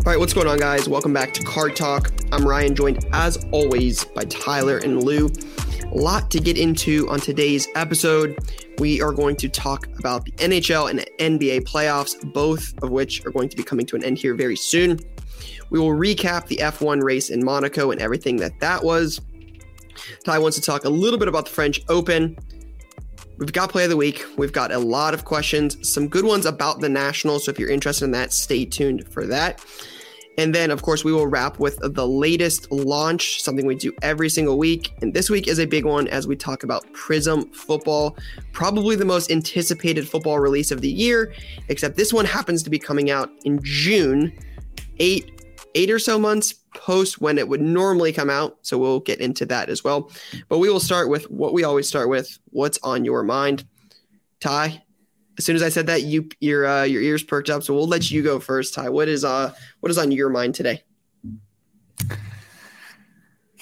All right, what's going on, guys? Welcome back to Card Talk. I'm Ryan, joined as always by Tyler and Lou. A lot to get into on today's episode. We are going to talk about the NHL and NBA playoffs, both of which are going to be coming to an end here very soon. We will recap the F1 race in Monaco and everything that that was. Ty wants to talk a little bit about the French Open. We've got play of the week. We've got a lot of questions, some good ones about the Nationals. So if you're interested in that, stay tuned for that. And then, of course, we will wrap with the latest launch, something we do every single week. And this week is a big one as we talk about Prizm Football, probably the most anticipated football release of the year, except this one happens to be coming out in June, eight eight or so months post when it would normally come out. So we'll get into that as well. But we will start with what we always start with what's on your mind. Ty, as soon as I said that, you your uh, your ears perked up. So we'll let you go first, Ty. What is uh what is on your mind today?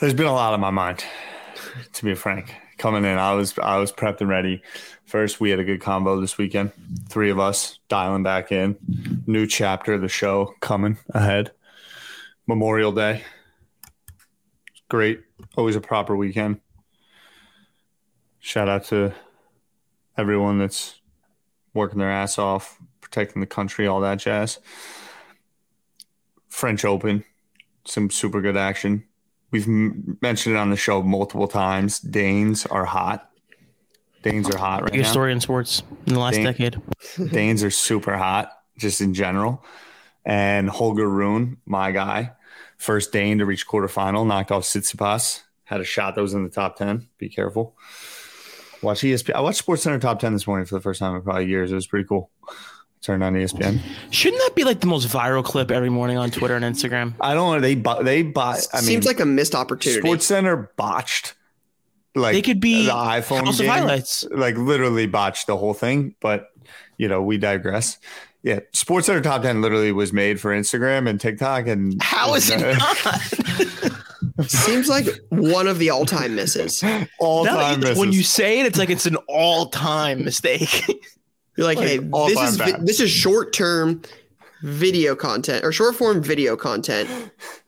There's been a lot on my mind, to be frank. Coming in, I was I was prepped and ready. First, we had a good combo this weekend. Three of us dialing back in. New chapter of the show coming ahead. Memorial Day. Great. Always a proper weekend. Shout out to everyone that's working their ass off, protecting the country, all that jazz. French Open, some super good action. We've m- mentioned it on the show multiple times. Danes are hot. Danes are hot right Biggest now. story in sports in the last decade. Danes are super hot, just in general. And Holger Rune, my guy, first Dane to reach quarterfinal, knocked off Tsitsipas. Had a shot that was in the top ten. Be careful. Watch ESPN. I watched Sports Center top ten this morning for the first time in probably years. It was pretty cool. Turned on ESPN. Shouldn't that be like the most viral clip every morning on Twitter and Instagram? I don't know. They bought. they bought. I mean, Seems like a missed opportunity. Sports Center botched. Like They could be the iPhone House of game, highlights. like literally botched the whole thing. But you know, we digress. Yeah, Sports Center Top Ten literally was made for Instagram and TikTok, and How is it not? Seems like one of the all-time misses. All-time you- misses. when you say it, it's like it's an all-time mistake. You're like, Like, hey, this is vi- this is short-term video content or short-form video content.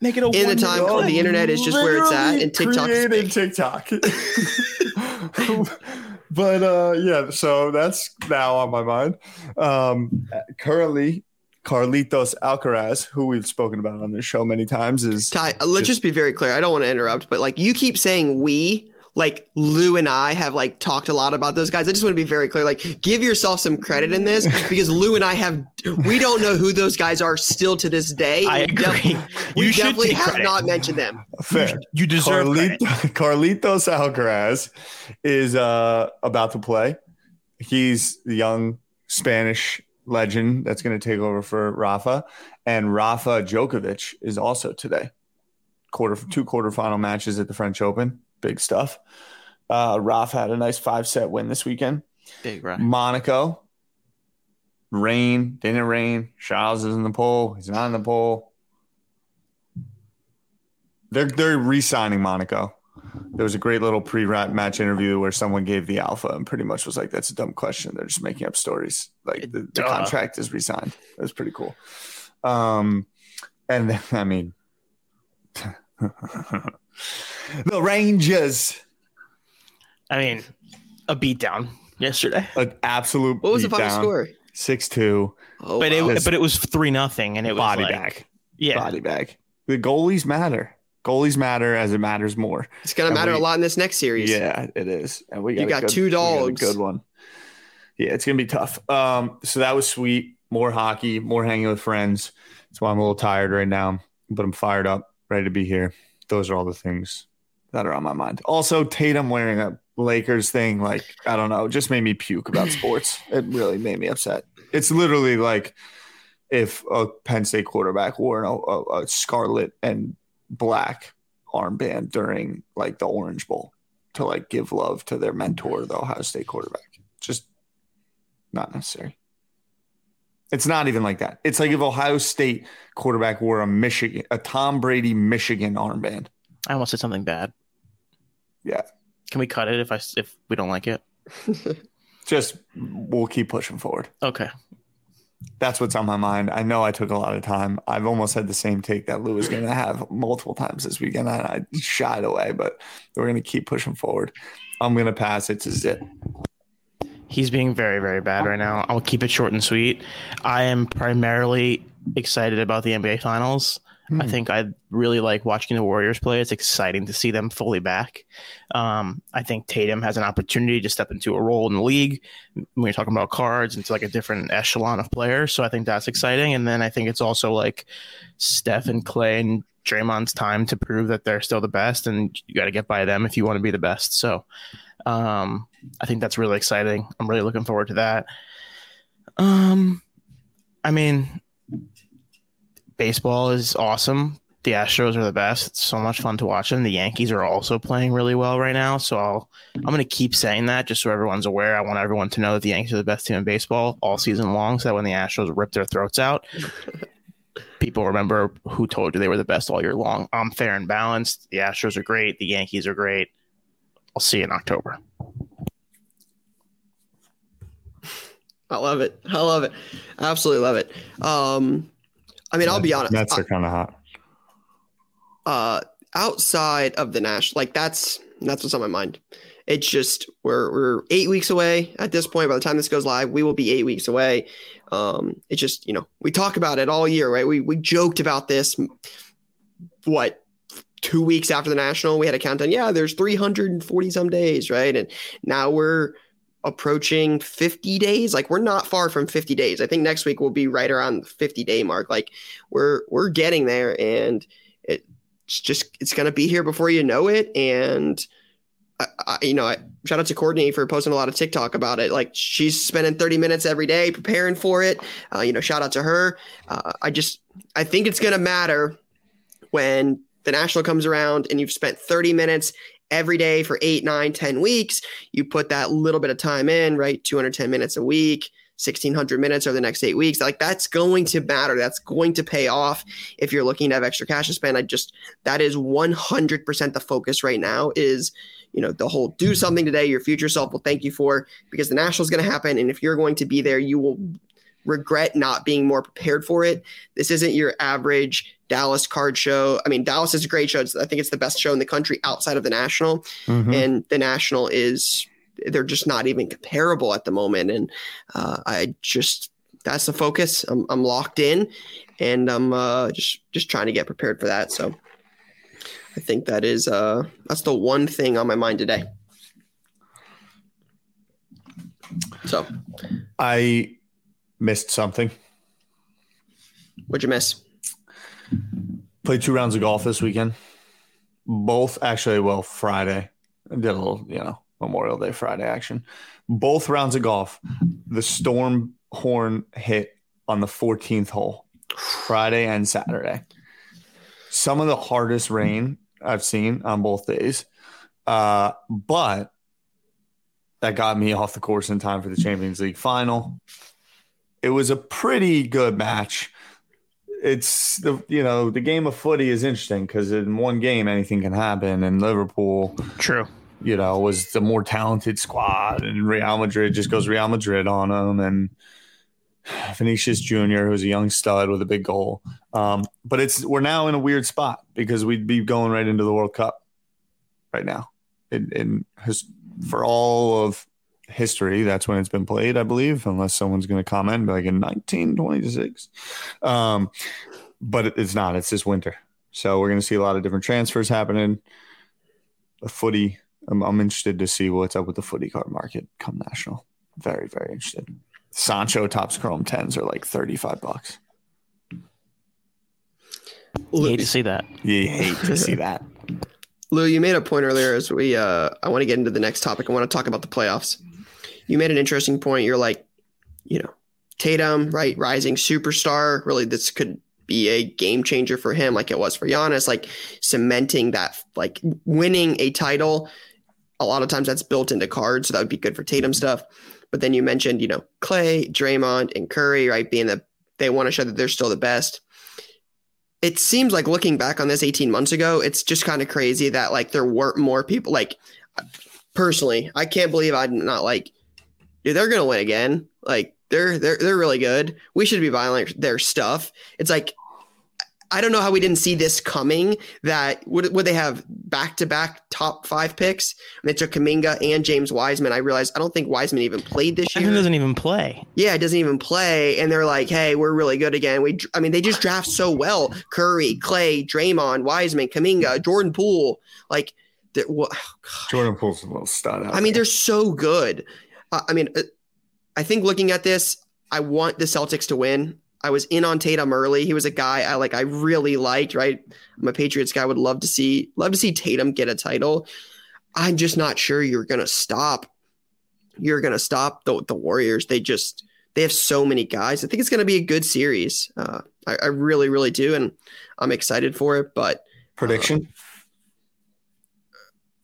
Make it a In the time minute called the internet is just where it's at, and TikTok is big. TikTok. but uh, yeah, so that's now on my mind. Um, currently, Carlitos Alcaraz, who we've spoken about on this show many times, is Ty, let's just be very clear. I don't want to interrupt, but like you keep saying we, like Lou and I have like talked a lot about those guys. I just want to be very clear. Like, give yourself some credit in this because Lou and I have we don't know who those guys are still to this day. I We def- agree. we You should definitely have credit. not mentioned them. fair. You deserve Carlito, credit. Carlitos Alcaraz is uh, about to play. He's the young Spanish legend that's going to take over for Rafa, and Rafa Djokovic is also today. Quarter two quarterfinal matches at the French Open, big stuff. Uh, had a nice five set win this weekend. Big right. Monaco, rain didn't rain. Charles is in the pole. He's not in the pole. They're they're re-signing Monaco. There was a great little pre-match interview where someone gave the alpha and pretty much was like, "That's a dumb question. They're just making up stories. Like the, the contract is re-signed. It was pretty cool." Um, and I mean, the Rangers, I mean, a beatdown yesterday, an absolute. What was the final beatdown. score? Six two. Oh, but it wow. This- but it was three nothing, and it was body like, bag. Yeah, Body bag. The goalies matter. Goalies matter as it matters more. it's gonna and matter we- a lot in this next series. Yeah, it is. And we got You got good- two we got a dogs. good one. Yeah, it's gonna be tough. Um, so that was sweet. More hockey, more hanging with friends. That's why I'm a little tired right now, but I'm fired up, ready to be here. Those are all the things that are on my mind. Also, Tatum wearing a Lakers thing, like I don't know, just made me puke about sports. It really made me upset. It's literally like if a Penn State quarterback wore a, a, a scarlet and black armband during like the Orange Bowl to like give love to their mentor, the Ohio State quarterback. Just not necessary. It's not even like that. It's like if Ohio State quarterback wore a Michigan, a Tom Brady Michigan armband. I almost said something bad. Yeah. Can we cut it if I if we don't like it? Just we'll keep pushing forward. Okay. That's what's on my mind. I know I took a lot of time. I've almost had the same take that Lou is going to have multiple times this weekend. and I shied away, but we're going to keep pushing forward. I'm going to pass it to Zit. He's being very, very bad right now. I'll keep it short and sweet. I am primarily excited about the NBA Finals. I think I really like watching the Warriors play. It's exciting to see them fully back. Um, I think Tatum has an opportunity to step into a role in the league when you're talking about cards it's like a different echelon of players. So I think that's exciting. And then I think it's also like Steph and Clay and Draymond's time to prove that they're still the best, and you got to get by them if you want to be the best. So um, I think that's really exciting. I'm really looking forward to that. Um, I mean, baseball is awesome. The Astros are the best. It's so much fun to watch them. The Yankees are also playing really well right now. So I'll, I'm going to keep saying that just so everyone's aware. I want everyone to know that the Yankees are the best team in baseball all season long. So that when the Astros rip their throats out, people remember who told you they were the best all year long. I'm fair and balanced. The Astros are great. The Yankees are great. I'll see you in October. I love it. I love it. Absolutely love it. Um, I mean, I'll be honest. Mets are kind of hot. uh outside of the national like that's that's what's on my mind. It's just we're we're eight weeks away at this point. By the time this goes live we will be eight weeks away. Um it's just you know we talk about it all year right? We we joked about this what two weeks after the national we had a countdown. Yeah there's 340 some days right? And now we're approaching 50 days like we're not far from 50 days i think next week will be right around the 50 day mark like we're we're getting there and it's just it's gonna be here before you know it. And I, I, you know, I, shout out to Courtney for posting a lot of TikTok about it. Like she's spending 30 minutes every day preparing for it. Uh, you know, shout out to her. Uh, I just I think it's gonna matter when the national comes around and you've spent 30 minutes every day for eight, nine, 10 weeks. You put that little bit of time in, right? 210 minutes a week. 1600 minutes over the next eight weeks like that's going to matter that's going to pay off if you're looking to have extra cash to spend i just that is 100% the focus right now is you know the whole do mm-hmm. something today your future self will thank you for because the national is going to happen and if you're going to be there you will regret not being more prepared for it. This isn't your average dallas card show. I mean dallas is a great show. It's- i think it's the best show in the country outside of the national. Mhm. and the national is they're just not even comparable at the moment. And uh, i just that's the focus. I'm, I'm locked in and i'm uh, just just trying to get prepared for that. So i think that is uh that's the one thing on my mind today. So. I missed something. what'd you miss Played two rounds of golf this weekend. Both actually, well, Friday. I did a little, you know, Memorial Day Friday action. Both rounds of golf. The storm horn hit on the 14th hole, Friday and Saturday. Some of the hardest rain I've seen on both days. Uh, but that got me off the course in time for the Champions League final. It was a pretty good match it's the you know the game of footy is interesting because in one game anything can happen and liverpool True. you know was the more talented squad and real madrid just goes real madrid on them and Vinicius Jr., who's a young stud with a big goal. Um, but it's we're now in a weird spot because we'd be going right into the World Cup right now. And for all of history, that's when it's been played, I believe, unless someone's going to comment, like in 1926. Um, but it's not. It's this winter, so we're going to see a lot of different transfers happening. The footy. I'm, I'm interested to see what's up with the footy card market come national. Very, very interested. Sancho Topps Chrome 10s are like 35 bucks. You hate to see that. You hate to see that. Lou, you made a point earlier as we uh I want to get into the next topic. I want to talk about the playoffs. You made an interesting point. You're like, you know, Tatum, right, rising superstar. Really, this could be a game changer for him, like it was for Giannis, like cementing that, like winning a title. A lot of times that's built into cards, so that would be good for Tatum stuff. But then you mentioned, you know, Clay, Draymond, and Curry, right? Being that they want to show that they're still the best. It seems like looking back on this 18 months ago, it's just kind of crazy that like there weren't more people. Like personally, I can't believe I'm not like, dude, they're gonna win again. Like they're they're they're really good. We should be buying like their stuff. It's like I don't know how we didn't see this coming. That would would they have back to back top five picks? And they took Kuminga and James Wiseman. I realized I don't think Wiseman even played this year. Wiseman doesn't even play. Yeah, it doesn't even play. And they're like, hey, we're really good again. We, I mean, they just draft so well. Curry, Clay, Draymond, Wiseman, Kuminga, Jordan Poole. Like, they're- Jordan Poole's a little stud. Out I mean, they're so good. Uh, I mean, uh, I think looking at this, I want the Celtics to win. I was in on Tatum early. He was a guy I like. I really liked. Right, I'm a Patriots guy. Would love to see love to see Tatum get a title. I'm just not sure you're gonna stop. You're gonna stop the the Warriors. They just they have so many guys. I think it's gonna be a good series. Uh, I, I really, really do, and I'm excited for it. But prediction.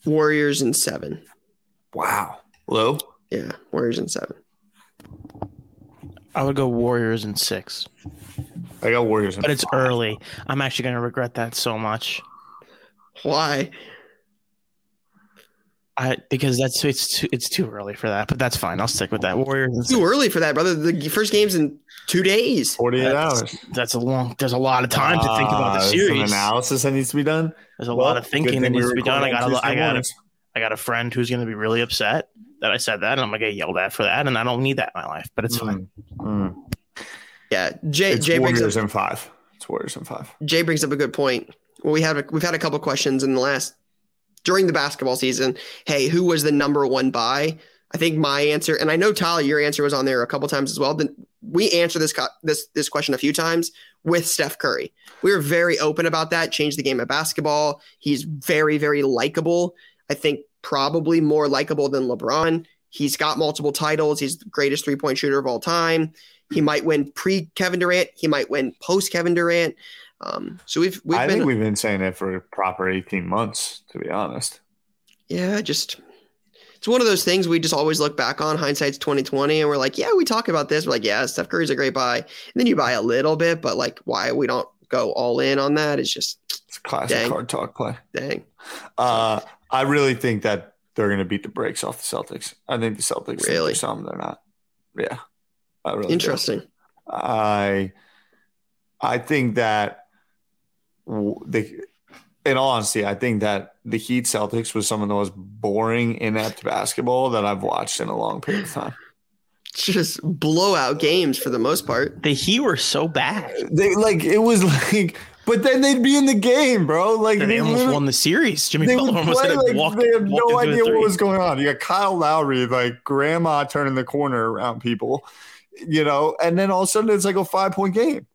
Warriors in seven. wow, low. Yeah, Warriors in seven. I would go Warriors in six, I got Warriors, in but it's five. early. I'm actually going to regret that so much. Why? I because that's it's too it's too early for that, but that's fine. I'll stick with that. Warriors. in too six. early for that, brother. The first game's in two days. Forty-eight That's- hours. That's a long. There's a lot of time to think about Ah, the series. Some analysis that needs to be done. There's a Well, lot of thinking thing that needs to be done. I got a, I got a, I got a friend who's going to be really upset that I said that, and I'm going to get yelled at for that, and I don't need that in my life. But it's fine. Mm, mm. Yeah, Jay, It's Jay brings Warriors up in five. It's Warriors in five. Jay brings up a good point. Well, we have a, we've had a couple questions in the last during the basketball season. Hey, who was the number one buy? I think my answer, and I know Tyler, your answer was on there a couple times as well. Then we answered this this this question a few times with Steph Curry. We were very open about that. Changed the game of basketball. He's very very likable. I think probably more likable than LeBron. He's got multiple titles. He's the greatest three point shooter of all time. He might win pre Kevin Durant. He might win post Kevin Durant. Um, so we've we've I been think we've been saying it for a proper eighteen months, to be honest. yeah, just it's one of those things we just always look back on. Hindsight's twenty twenty, and we're like, yeah, we talk about this. We're like, yeah, Steph Curry's a great buy, and then you buy a little bit, but like, why we don't go all in on that is just It's classic Dang. card talk play. dang. Uh, I really think that they're going to beat the brakes off the Celtics. I think the Celtics Really? they're something they're not. Yeah, I really do. Interesting. I I think that w- the in all honesty, I think that the Heat Celtics was some of the most boring, inept basketball that I've watched in a long period of time. Just blowout games for the most part. The Heat were so bad. They like it was like, but then they'd be in the game, bro. Like They almost won the series. Jimmy They Butler almost play like walked, they walked no idea what was going on. You got Kyle Lowry, like grandma turning the corner around people, you know, and then all of a sudden it's like a five point game.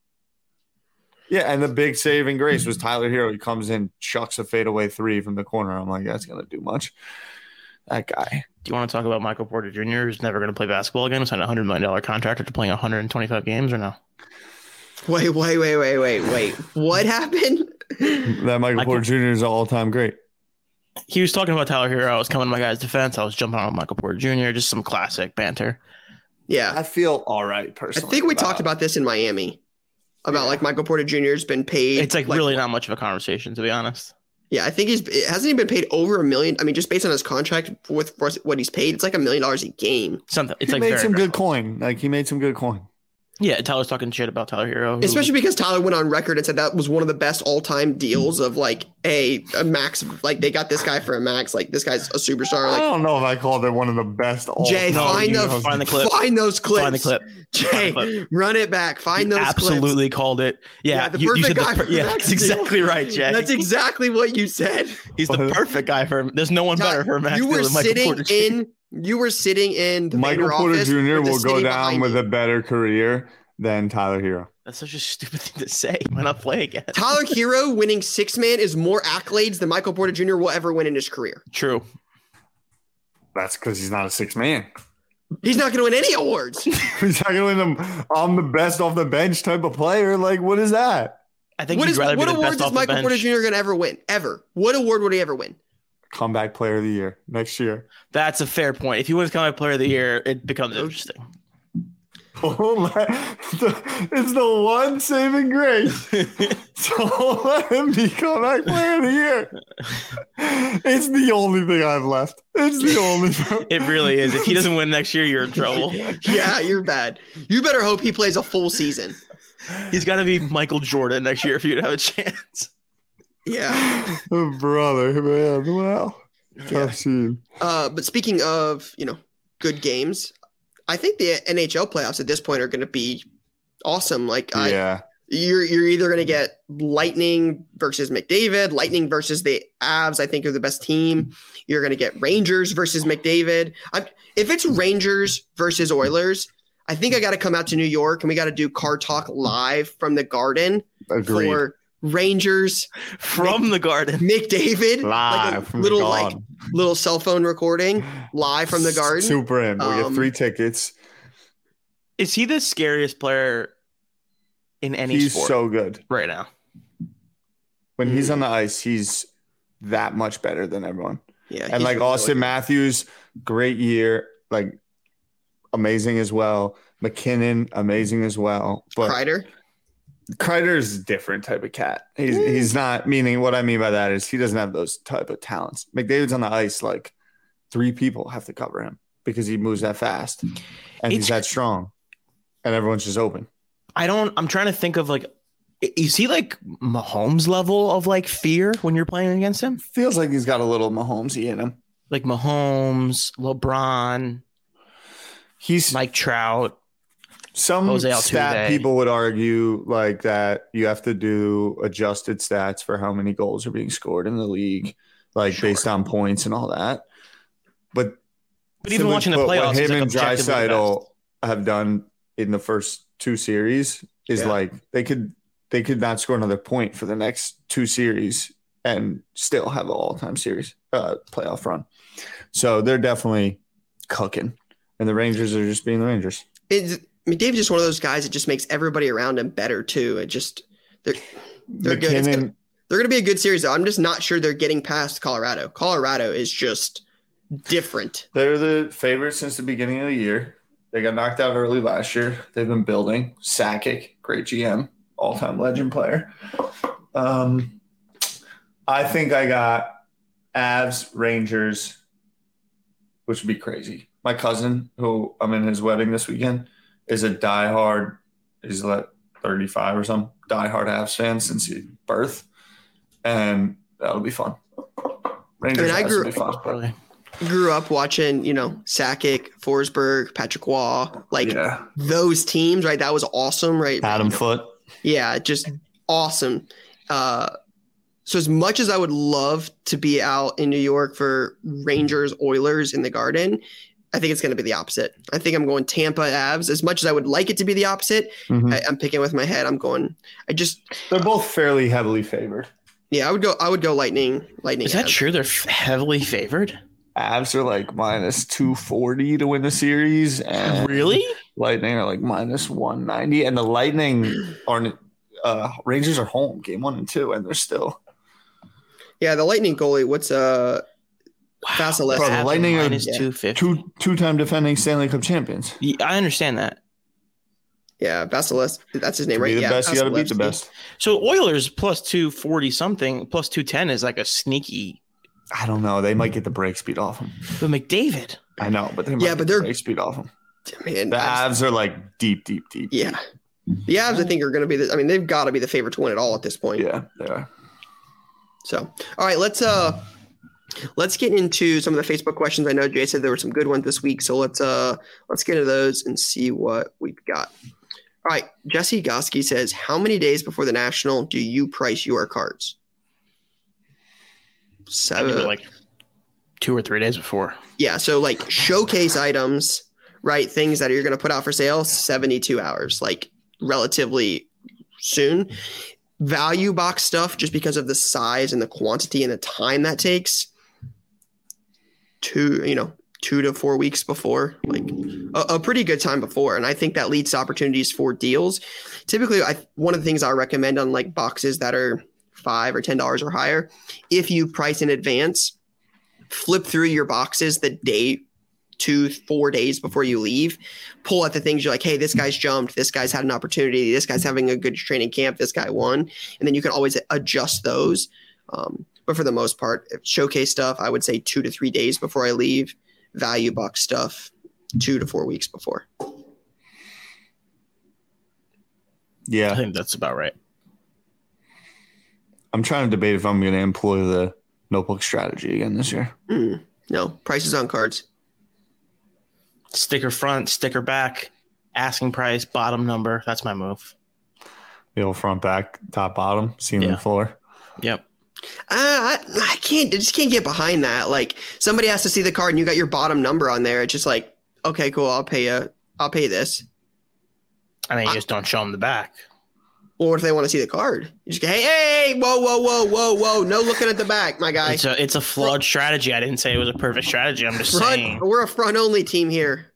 Yeah, and the big saving grace was Tyler Herro. He comes in, chucks a fadeaway three from the corner. I'm like, that's gonna do much. That guy. Do you want to talk about Michael Porter Jr., who's never going to play basketball again? Signed a $100 million contract after playing 125 games or no? Wait, wait, wait, wait, wait, wait. What happened? That Michael Michael- Porter Jr. is all time great. He was talking about Tyler Herro. I was coming to my guy's defense. I was jumping on Michael Porter Jr., just some classic banter. Yeah, I feel all right personally. I think we talked about this in Miami about Yeah. like Michael Porter Jr.'s been paid. It's like, really not much of a conversation, to be honest. Yeah, I think he's hasn't he been paid over a million. I mean, just based on his contract with for what he's paid, it's like a million dollars a game. Something. It's he like made some very good coin. Like he made some good coin. Yeah, Tyler's talking shit about Tyler Herro. who- Especially because Tyler went on record and said that was one of the best all time deals of like a, a max. Like they got this guy for a max. Like this guy's a superstar. Like, I don't know if I called it one of the best. all Jay, time find you the find the clip. Find those clips. Find the clip. Jay, Find the run it back. Find You those absolutely called it. Yeah, Yeah, the you, you perfect said the guy per- for yeah, Max that's deal. exactly right, Jay. That's exactly what you said. He's the perfect guy for him. There's no one better for a Max you deal were than Michael sitting Porter in. You were sitting in the Michael Vander Porter office Jr. will go down with you. a better career than Tyler Herro. That's such a stupid thing to say. Why not play again? Tyler Hero winning six man is more accolades than Michael Porter Jr. will ever win in his career. True. That's because he's not a six man. He's not going to win any awards. he's not going to win them. I'm the best off the bench type of player. Like, what is that? I think What he'd is rather what be the awards best is off Michael. Porter Jr. going to ever win? Ever? What award would he ever win? Comeback player of the year next year. That's a fair point. If he wins comeback player of the year, it becomes interesting. Oh my! it's the one saving grace. So let him be comeback player of the year. It's the only thing I've left. It's the only thing. It really is. If he doesn't win next year, you're in trouble. Yeah, you're bad. You better hope he plays a full season. He's got to be Michael Jordan next year if you'd have a chance. Yeah. Oh, brother, man. Wow. Tough scene. Uh, but speaking of, you know, good games, I think the NHL playoffs at this point are going to be awesome. Like, I, Yeah. you're you're either going to get Lightning versus McDavid, Lightning versus the Avs. I think are the best team. You're going to get Rangers versus McDavid. I'm, if it's Rangers versus Oilers, I think I got to come out to New York and we got to do Card Talk live from the Garden Agreed. for Rangers From the garden. McDavid, Live like a from little the like little cell phone recording live from the Garden. Super in. We Um, get three tickets. Is he the scariest player in any He's sport so good. right now? When Mm. he's on the ice, he's that much better than everyone. Yeah, and like really Austin good. Matthews, great year, like amazing as well. MacKinnon, amazing as well. But Kreider. Kreider's a different type of cat. He's Mm. he's not meaning what I mean by that is he doesn't have those type of talents. McDavid's on the ice, like three people have to cover him because he moves that fast and he's that strong. And everyone's just open. I don't. I'm trying to think of like. Is he like Mahomes level of like fear when you're playing against him? Feels like he's got a little Mahomesy in him. Like Mahomes, LeBron, He's Mike Trout. Some stat people would argue like that you have to do adjusted stats for how many goals are being scored in the league, like Sure. based on points and all that. But But even watching the playoffs, him like and Draisaitl have done in the first two series is Yeah. like they could they could not score another point for the next two series and still have an all time series uh, playoff run. So they're definitely cooking, and the Rangers are just being the Rangers. It's, McDavid's just one of those guys that just makes everybody around him better too. It just they're they're good. It's gonna, they're going to be a good series though. I'm just not sure they're getting past Colorado. Colorado is just different. They're the favorites since the beginning of the year. They got knocked out early last year. They've been building. Sakic, great GM, all time legend player. Um, I think I got Avs, Rangers, which would be crazy. My cousin, who I'm in his wedding this weekend, is a diehard, he's like 35 or something, diehard Avs fan since his birth. And that'll be fun. Rangers, I Avs grew- be fun. Grew up watching, you know, Sakic, Forsberg, Patrick Roy, like yeah. those teams, right? That was awesome, right? Adam Foote. Yeah, just awesome. Uh, so as much as I would love to be out in New York for Rangers Oilers in the Garden, I think it's going to be the opposite. I think I'm going Tampa Avs. As much as I would like it to be the opposite, Mhm. I, I'm picking with my head. I'm going. I just They're both fairly heavily favored. yeah. I would go. I would go Lightning. Lightning. Is that Avs. true? They're f- heavily favored. Avs are like minus 240 to win the series. And Really? Lightning are like minus 190. And the Lightning are, uh, Rangers are home game one and two, and they're still. Yeah, the Lightning goalie. What's uh Vasilevskiy. Bro, the Avs Lightning are minus yeah. 250. Two two time defending Stanley Cup champions. Yeah, I understand that. Yeah, Basilis. That's his name, To right? be the yeah, best, you got to beat the best. So Oilers plus 240 something, plus 210 is like a sneaky. I don't know. They might get the break speed off them. But McDavid. I know, but they might Yeah, get but the they're- break speed off them. Man, The Avs- Avs are like deep, deep, deep. Yeah, the Avs. I think are going to be. The, I mean, they've got to be the favorite to win it all at this point. Yeah, they are. So, all right, let's uh let's get into some of the Facebook questions. I know Jay said there were some good ones this week, so let's uh let's get into those and see what we've got. All right, Jesse Goski says, "How many days before the national do you price your cards?" Seven. like two or three days before. Yeah, so like showcase items, right? Things that you're going to put out for sale, 72 hours, like relatively soon. Value box stuff, just because of the size and the quantity and the time that takes, two, you know, two to four weeks before, like a, a, pretty good time before. And I think that leads to opportunities for deals. Typically, I, one of the things I recommend on like boxes that are five or ten dollars or higher, if you price in advance, flip through your boxes the day two, four days before you leave, pull out the things you're like, hey, this guy's jumped, this guy's had an opportunity, this guy's having a good training camp, this guy won. And then you can always adjust those. Um, but for the most part, showcase stuff, I would say two to three days before I leave. Value box stuff, two to four weeks before. Yeah. I think that's about right. I'm trying to debate if I'm going to employ the notebook strategy again this year. Mm, no, prices on cards sticker front, sticker back, asking price, bottom number. That's my move. The old front, back, top, bottom, ceiling, yeah. floor. Yep. Uh, I, I can't. I just can't get behind that. Like somebody has to see the card, and you got your bottom number on there. It's just like, okay, cool. I'll pay you. I'll pay this. And then you I, just don't show them the back. Or if they want to see the card, you just go, hey, hey, whoa, whoa, whoa, whoa, whoa, no looking at the back, my guy. It's a, it's a flawed strategy. I didn't say it was a perfect strategy. I'm just front, saying. We're a front only team here.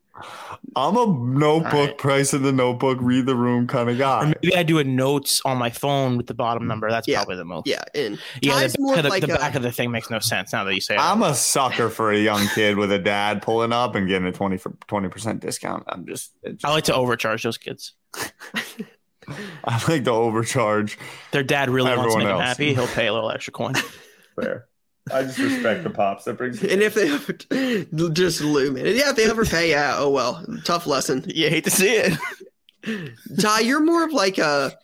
I'm a notebook, right. price in the notebook, read the room kind of guy. Or maybe I do a notes on my phone with the bottom mm, number. That's yeah. probably the most. Yeah, and yeah, the, back of the, like the back of the thing makes no sense now that you say. It. I'm a sucker for a young kid with a dad pulling up and getting a 20 20 percent discount. I'm just, just, I like to overcharge those kids. I like to overcharge. Their dad really wants to make else. him happy. He'll pay a little extra coin. Fair. I just respect the pops. That brings. And if they just loom it, yeah. If they ever pay, yeah. Oh well, tough lesson. You hate to see it. Ty, you're more of like a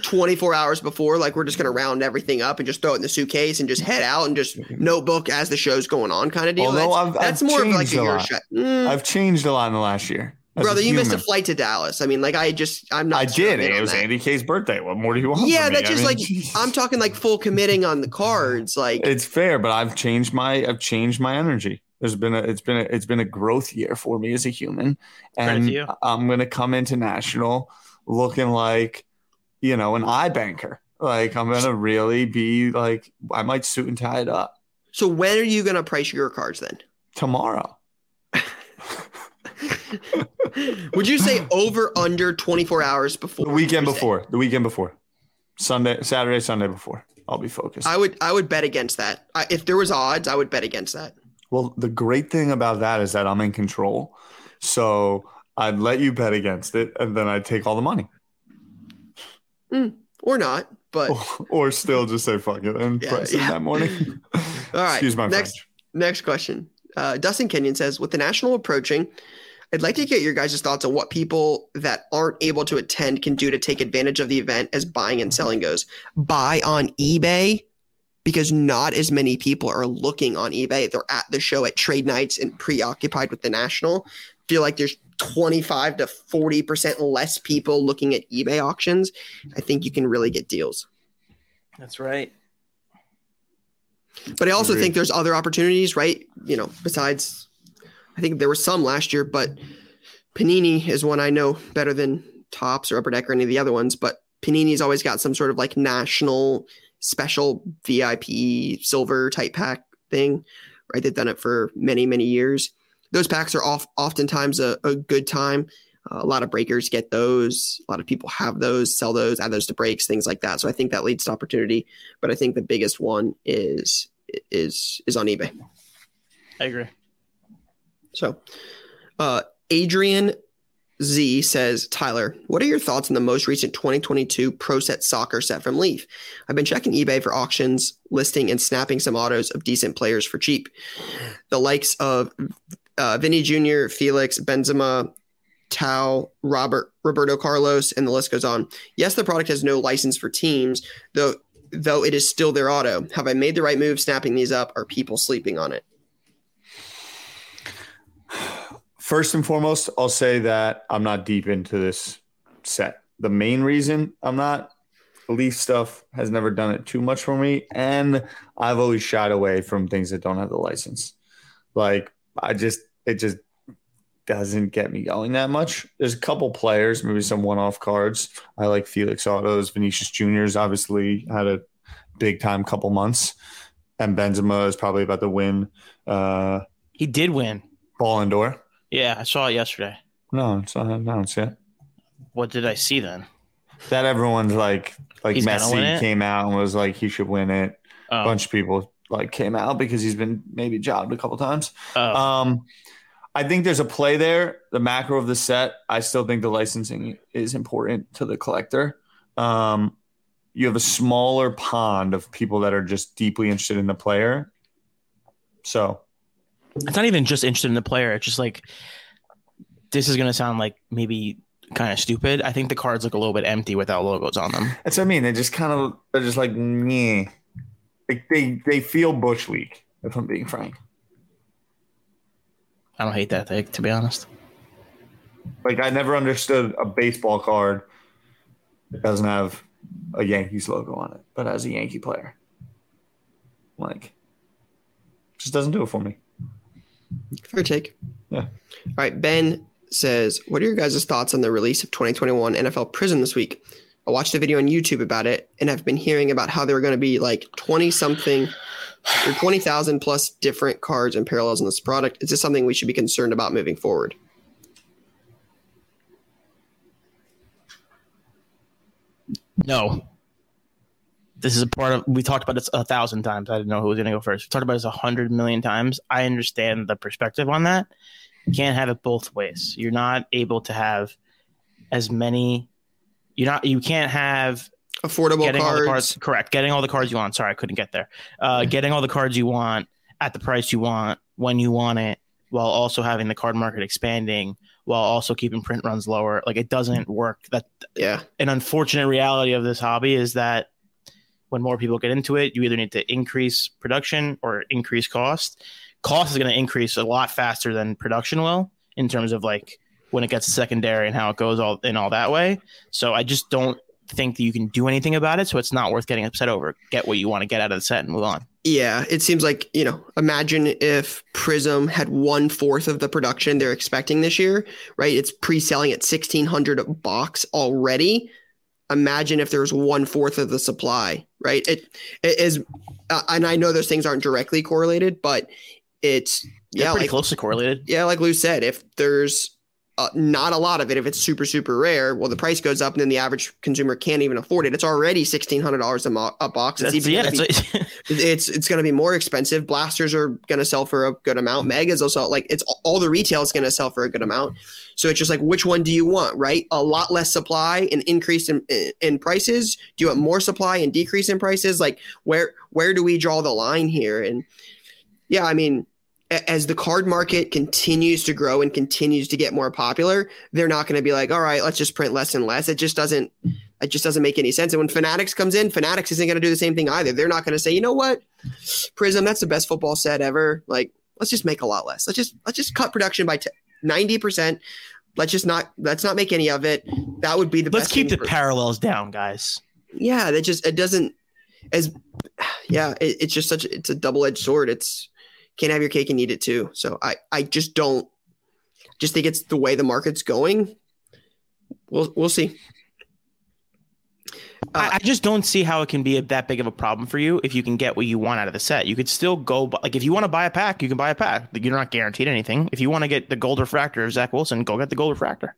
24 hours before, like we're just gonna round everything up and just throw it in the suitcase and just head out and just notebook as the show's going on, kind of deal. Although that's, I've, that's I've more of like a, a lot. Mm. I've changed a lot in the last year. Brother, you missed a flight to Dallas. I mean, like I just, I'm not. I did. It was that. Andy K's birthday. What more do you want? Yeah, that's just I mean, like geez. I'm talking like full committing on the cards. Like it's fair, but I've changed my, I've changed my energy. There's been a, it's been a, it's been a growth year for me as a human, and I'm gonna come into national looking like, you know, an eye banker. Like I'm gonna really be like, I might suit and tie it up. So when are you gonna price your cards then? Tomorrow. Would you say over under 24 hours before the weekend Thursday? before the weekend before Sunday, Saturday, Sunday before? I'll be focused. I would I would bet against that. I, if there was odds, I would bet against that. Well, the great thing about that is that I'm in control, so I'd let you bet against it, and then I'd take all the money. Mm, or not, but or, still just say fuck it and yeah, press yeah. it that morning. all right. Excuse my next, French. Next question. Uh, Dustin Kenyon says, with the national approaching, I'd like to get your guys' thoughts on what people that aren't able to attend can do to take advantage of the event as buying and selling goes. Buy on eBay because not as many people are looking on eBay. They're at the show at trade nights and preoccupied with the national. Feel like there's 25 to 40% less people looking at eBay auctions. I think you can really get deals. That's right. But I also think there's other opportunities, right? You know, besides I think there were some last year, but Panini is one I know better than Topps or Upper Deck or any of the other ones. But Panini's always got some sort of like national special VIP silver type pack thing, right? They've done it for many, many years. Those packs are off, oftentimes a, a good time. Uh, a lot of breakers get those. A lot of people have those, sell those, add those to breaks, things like that. So I think that leads to opportunity. But I think the biggest one is is is on eBay. I agree. So, uh, Adrian Z says, Tyler, what are your thoughts on the most recent 2022 Pro Set Soccer set from Leaf? I've been checking eBay for auctions, listing, and snapping some autos of decent players for cheap. The likes of uh, Vinny Jr., Felix, Benzema, Tau, Robert, Roberto Carlos, and the list goes on. Yes, the product has no license for teams, though though it is still their auto. Have I made the right move snapping these up? Are people sleeping on it? First and foremost, I'll say that I'm not deep into this set. The main reason I'm not Leaf stuff has never done it too much for me, and I've always shied away from things that don't have the license. Like I just, it just doesn't get me going that much. There's a couple players, maybe some one-off cards. I like Felix Autos, Vinicius Juniors. Obviously, had a big time couple months, and Benzema is probably about to win. Uh, He did win. Ballon d'Or. Yeah, I saw it yesterday. No, it's not announced yet. What did I see then? That everyone's like, like He's gonna win Messi it? came out and was like, he should win it. A Oh, bunch of people like came out because he's been maybe jobbed a couple times. oh. Um, I think there's a play there. The macro of the set. I still think the licensing is important to the collector. Um, you have a smaller pond of people that are just deeply interested in the player. So it's not even just interested in the player. It's just like this is gonna sound like maybe kind of stupid. I think the cards look a little bit empty without logos on them. that's what I mean. They just kind of they're just like meh. Like they they feel bush league. If I'm being frank, I don't hate that thing, to be honest. like I never understood a baseball card that doesn't have a Yankees logo on it, but as a Yankee player. Like, just doesn't do it for me. Fair take. Yeah. All right. Ben says, What are your guys' thoughts on the release of 2021 NFL Prizm this week? I watched a video on YouTube about it and I've been hearing about how there were going to be like 20 something or 20,000 plus different cards and parallels in this product. Is this something we should be concerned about moving forward? No. This is a part of we talked about this a thousand times. I didn't know who was gonna go first. We talked about this a hundred million times. I understand the perspective on that. You can't have it both ways. You're not able to have as many you're not you can't have Affordable getting all cards. the cards correct getting all the cards you want sorry i couldn't get there uh, getting all the cards you want at the price you want when you want it while also having the card market expanding while also keeping print runs lower like it doesn't work that Yeah. an unfortunate reality of this hobby is that when more people get into it you either need to increase production or increase cost cost is going to increase a lot faster than production will in terms of like when it gets secondary and how it goes all in all that way so i just don't think that you can do anything about it so it's not worth getting upset over get what you want to get out of the set and move on Yeah, it seems like, you know, imagine if Prizm had one fourth of the production they're expecting this year, right? It's pre selling at 1600 a box already. Imagine if there's one fourth of the supply, right? It, it is, uh, and I know those things aren't directly correlated, but it's, yeah yeah, pretty like, closely correlated yeah, like Lou said, if there's uh, not a lot of it, if it's super, super rare, well, the price goes up and then the average consumer can't even afford it. It's already $1,600 a, mo- a box. It's That's, even yeah be- what- it's it's going to be more expensive. Blasters are going to sell for a good amount. Megas sell like it's all the retail is going to sell for a good amount. So it's just like which one do you want, right? A lot less supply and increase in, in, prices. Do you want more supply and decrease in prices? Like where where do we draw the line here? And yeah, I mean, as the card market continues to grow and continues to get more popular, they're not going to be like, all right, let's just print less and less. It just doesn't it just doesn't make any sense. And when Fanatics comes in, Fanatics isn't going to do the same thing either. They're not going to say, you know what, Prizm, that's the best football set ever. Like, let's just make a lot less. Let's just let's just cut production by ninety percent. Let's just not let's not make any of it. That would be the let's keep the for- parallels down guys yeah, that just it doesn't as yeah. It, it's just such it's a double edged sword. It's can't have your cake and eat it too. So I I just don't just think it's the way the market's going. We'll we'll see. Uh, I, I just don't see how it can be a, that big of a problem for you if you can get what you want out of the set. You could still go, like, if you want to buy a pack, you can buy a pack. You're not guaranteed anything. If you want to get the gold refractor of Zach Wilson, go get the gold refractor.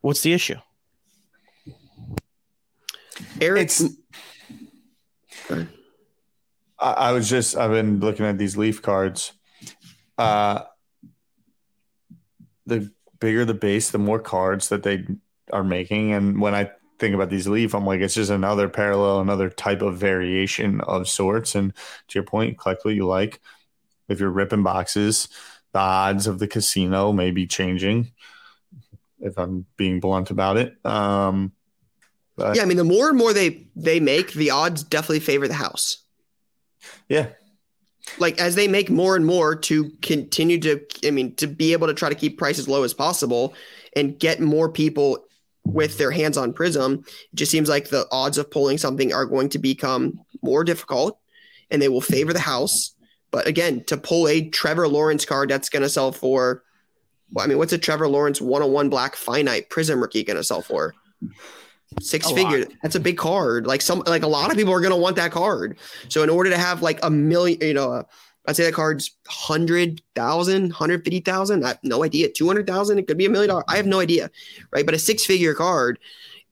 What's the issue? Eric, It's. I, I was just. I've been looking at these leaf cards. Uh, the bigger the base, the more cards that they are making, and when I think about these leaf, I'm like, it's just another parallel, another type of variation of sorts. And to your point, collect what you like. If you're ripping boxes, the odds of the casino may be changing. If I'm being blunt about it, um, but yeah, I mean, the more and more they they make, the odds definitely favor the house. Yeah, like as they make more and more to continue to i mean to be able to try to keep prices low as possible and get more people with their hands on prizm it just seems like the odds of pulling something are going to become more difficult and they will favor the house. But again to pull a trevor lawrence card that's going to sell for well i mean what's a trevor lawrence 101 black finite prizm rookie going to sell for six A figure lot. that's a big card like some like a lot of people are going to want that card so in order to have like a million you know I'd say that card's 100,000, 150,000. I have no idea. 200,000. It could be a million dollars. I have no idea. Right. But a six figure card,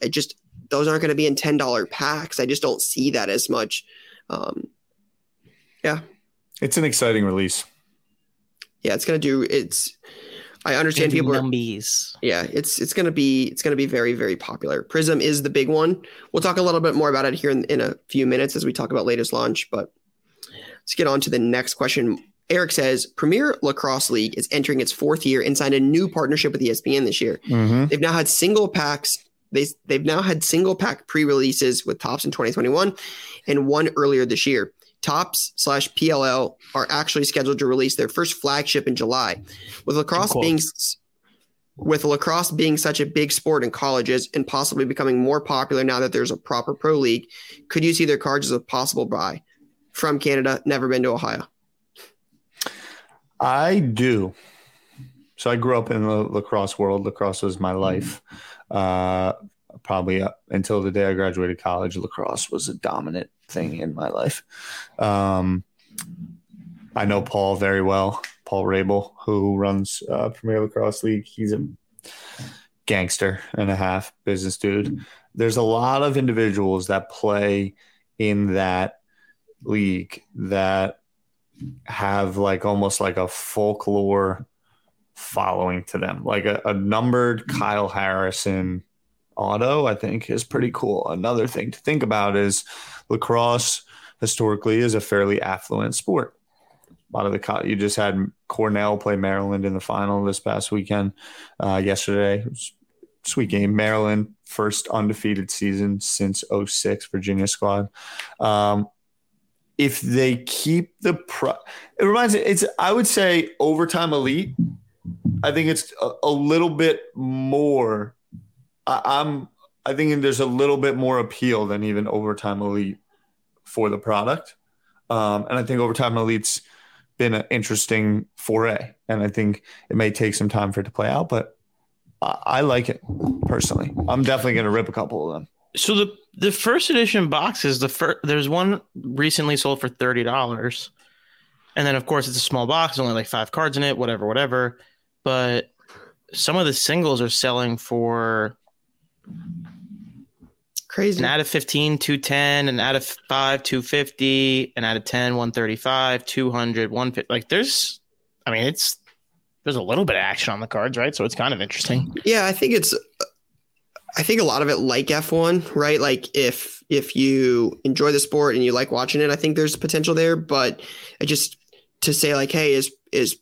it just, those aren't going to be in $10 packs. I just don't see that as much. Um, yeah. It's an exciting release. Yeah. It's going to do, it's, I understand people are, numbies. yeah, it's it's gonna be it's gonna be very very popular. Prizm is the big one. We'll talk a little bit more about it here in, in a few minutes as we talk about latest launch. But let's get on to the next question. Eric says Premier Lacrosse League is entering its fourth year and signed a new partnership with ESPN this year. Mm-hmm. They've now had single packs. They they've now had single pack pre releases with Topps in 2021 and one earlier this year. Topps slash PLL are actually scheduled to release their first flagship in July. With lacrosse Cool. being with lacrosse being such a big sport in colleges and possibly becoming more popular now that there's a proper pro league, could you see their cards as a possible buy? From Canada, never been to Ohio. I do. So I grew up in the lacrosse world. Lacrosse was my life. Uh, probably up until the day I graduated college, lacrosse was a dominant thing in my life. Um, I know Paul very well, Paul Rabil, who runs uh, Premier Lacrosse League. He's a gangster and a half business dude. There's a lot of individuals that play in that league that have like almost like a folklore following to them. Like a, a numbered Kyle Harrison auto, I think is pretty cool. Another thing to think about is lacrosse historically is a fairly affluent sport. A lot of the you just had Cornell play Maryland in the final this past weekend, uh, yesterday. Sweet game. Maryland first undefeated season since 06 Virginia squad. Um, if they keep the pro, it reminds me. It's I would say overtime elite. I think it's a, a little bit more. I, I'm I think there's a little bit more appeal than even overtime elite for the product, um, and I think overtime elite's been an interesting foray, and I think it may take some time for it to play out, but I, I like it personally. I'm definitely going to rip a couple of them. So the the first edition boxes, the first there's one recently sold for thirty dollars, and then of course it's a small box, only like five cards in it, whatever, whatever. But some of the singles are selling for Crazy. an out of 15, 210, an out of five, 250, an out of 10, 135, 200, 150. Like there's, I mean, it's, there's a little bit of action on the cards, right? So it's kind of interesting. Yeah, I think it's I think a lot of it like F1, right? Like if if you enjoy the sport and you like watching it, I think there's potential there, but I just to say like hey, is is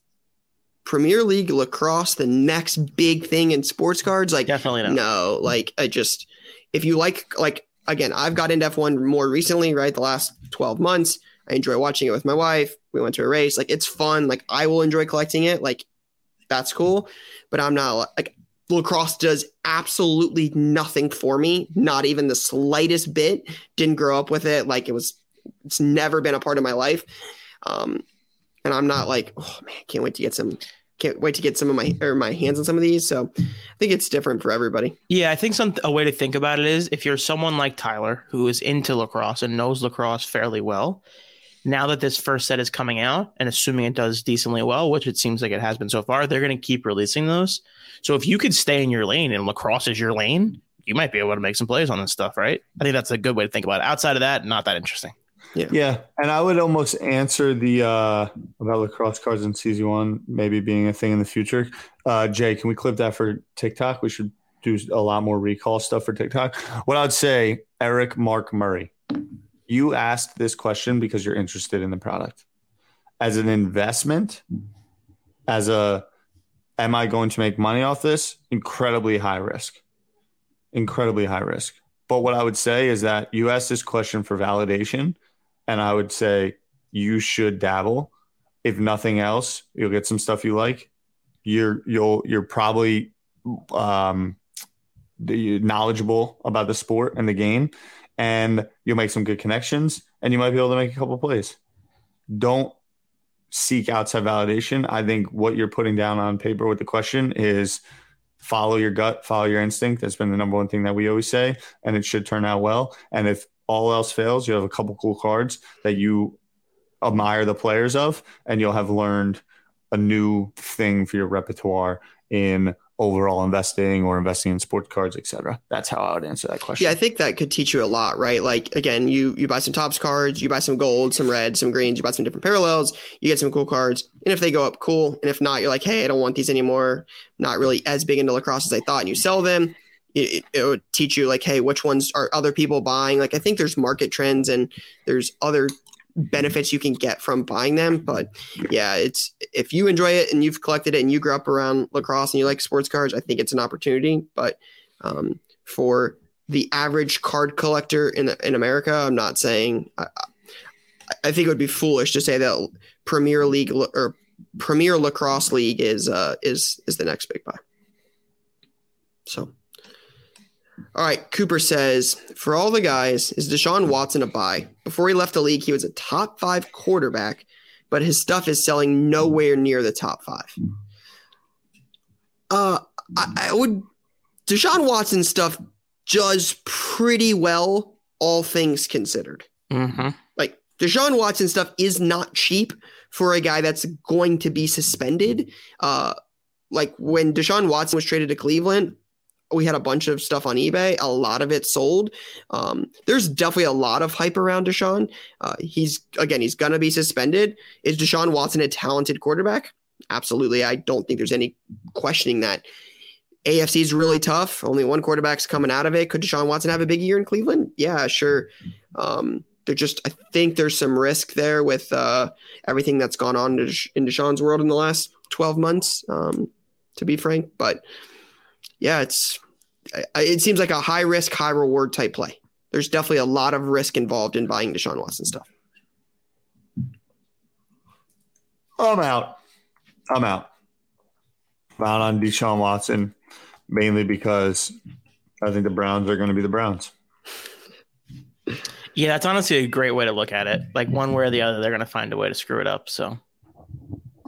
Premier League lacrosse the next big thing in sports cards? Like Definitely not. no, like I just if you like like again, I've got into F1 more recently, right? The last 12 months. I enjoy watching it with my wife. We went to a race. Like it's fun. Like I will enjoy collecting it. Like that's cool. But I'm not like lacrosse does absolutely nothing for me, not even the slightest bit. Didn't grow up with it. Like it was it's never been a part of my life. Um and I'm not like, oh man, can't wait to get some can't wait to get some of my or my hands on some of these. So I think it's different for everybody. Yeah, I think some a way to think about it is if you're someone like Tyler who is into lacrosse and knows lacrosse fairly well, now that this first set is coming out and assuming it does decently well, which it seems like it has been so far, they're going to keep releasing those. So if you could stay in your lane and lacrosse is your lane, you might be able to make some plays on this stuff, right? I think that's a good way to think about it. Outside of that, not that interesting. Yeah, Yeah. and I would almost answer the uh, about lacrosse cards in CZ1 maybe being a thing in the future. Uh, Jay, can we clip that for TikTok? We should do a lot more recall stuff for TikTok. What I'd say, Eric Mark Murray, you asked this question because you're interested in the product. As an investment, as a am I going to make money off this? Incredibly high risk. Incredibly high risk. But what I would say is that you asked this question for validation, and I would say you should dabble. If nothing else, you'll get some stuff you like. You're you'll you're probably um, knowledgeable about the sport and the game, and you'll make some good connections, and you might be able to make a couple plays. Don't seek outside validation. I think what you're putting down on paper with the question is follow your gut, follow your instinct. That's been the number one thing that we always say, and it should turn out well. And if all else fails, you have a couple cool cards that you admire the players of, and you'll have learned a new thing for your repertoire in overall investing or investing in sports cards, etc. That's how I would answer that question. Yeah, I think that could teach you a lot, right? Like again, you you buy some Topps cards, you buy some gold, some red, some greens, you buy some different parallels, you get some cool cards, and if they go up, cool. And if not, you're like, hey, I don't want these anymore. Not really as big into lacrosse as I thought, and you sell them. It, it would teach you like, hey, which ones are other people buying? Like, I think there's market trends and there's other benefits you can get from buying them. But yeah, it's if you enjoy it and you've collected it and you grew up around lacrosse and you like sports cards, I think it's an opportunity. But um, for the average card collector in in America, I'm not saying. I, I think it would be foolish to say that Premier League or Premier Lacrosse League is uh, is is the next big buy. So all right, Cooper says for all the guys, is Deshaun Watson a buy? Before he left the league, he was a top five quarterback, but his stuff is selling nowhere near the top five. Uh, I, I would Deshaun Watson stuff does pretty well, all things considered. Mm-hmm. Like Deshaun Watson stuff is not cheap for a guy that's going to be suspended. Uh, like when Deshaun Watson was traded to Cleveland, we had a bunch of stuff on eBay. A lot of it sold. Um, there's definitely a lot of hype around Deshaun. Uh, he's again, he's gonna be suspended. Is Deshaun Watson a talented quarterback? Absolutely. I don't think there's any questioning that. AFC is really tough. Only one quarterback's coming out of it. Could Deshaun Watson have a big year in Cleveland? Yeah, sure. Um, they're just, I think there's some risk there with uh, everything that's gone on in Deshaun's world in the last 12 months, um, to be frank. But yeah, it's it seems like a high risk, high reward type play. There's definitely a lot of risk involved in buying Deshaun Watson stuff. I'm out. I'm out. I'm out on Deshaun Watson mainly because I think the Browns are going to be the Browns. Yeah, that's honestly a great way to look at it. Like one way or the other, they're going to find a way to screw it up. So,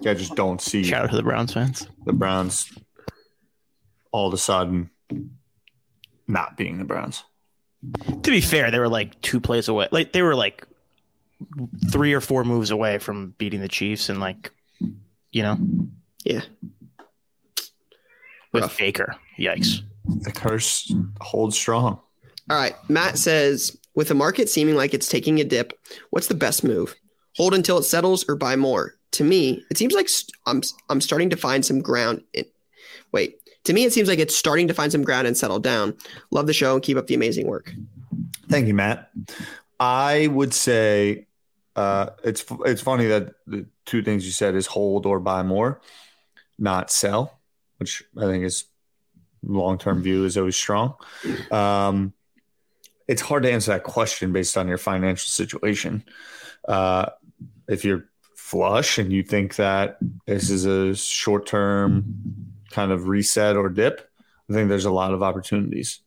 yeah, I just don't see. Shout out to the Browns fans. The Browns all of a sudden not being the Browns. To be fair, they were like two plays away. Like they were like three or four moves away from beating the Chiefs, and like, you know, yeah, with Rough. Baker. Yikes! The curse holds strong. All right, Matt says, with the market seeming like it's taking a dip, what's the best move? Hold until it settles or buy more? To me, it seems like st- I'm I'm starting to find some ground. In, wait, to me, it seems like it's starting to find some ground and settle down. Love the show and keep up the amazing work. Thank you, Matt. I would say uh, it's it's funny that the two things you said is hold or buy more, not sell, which I think is long term view is always strong. Um, it's hard to answer that question based on your financial situation. Uh, if you're flush and you think that this is a short term kind of reset or dip, I think there's a lot of opportunities.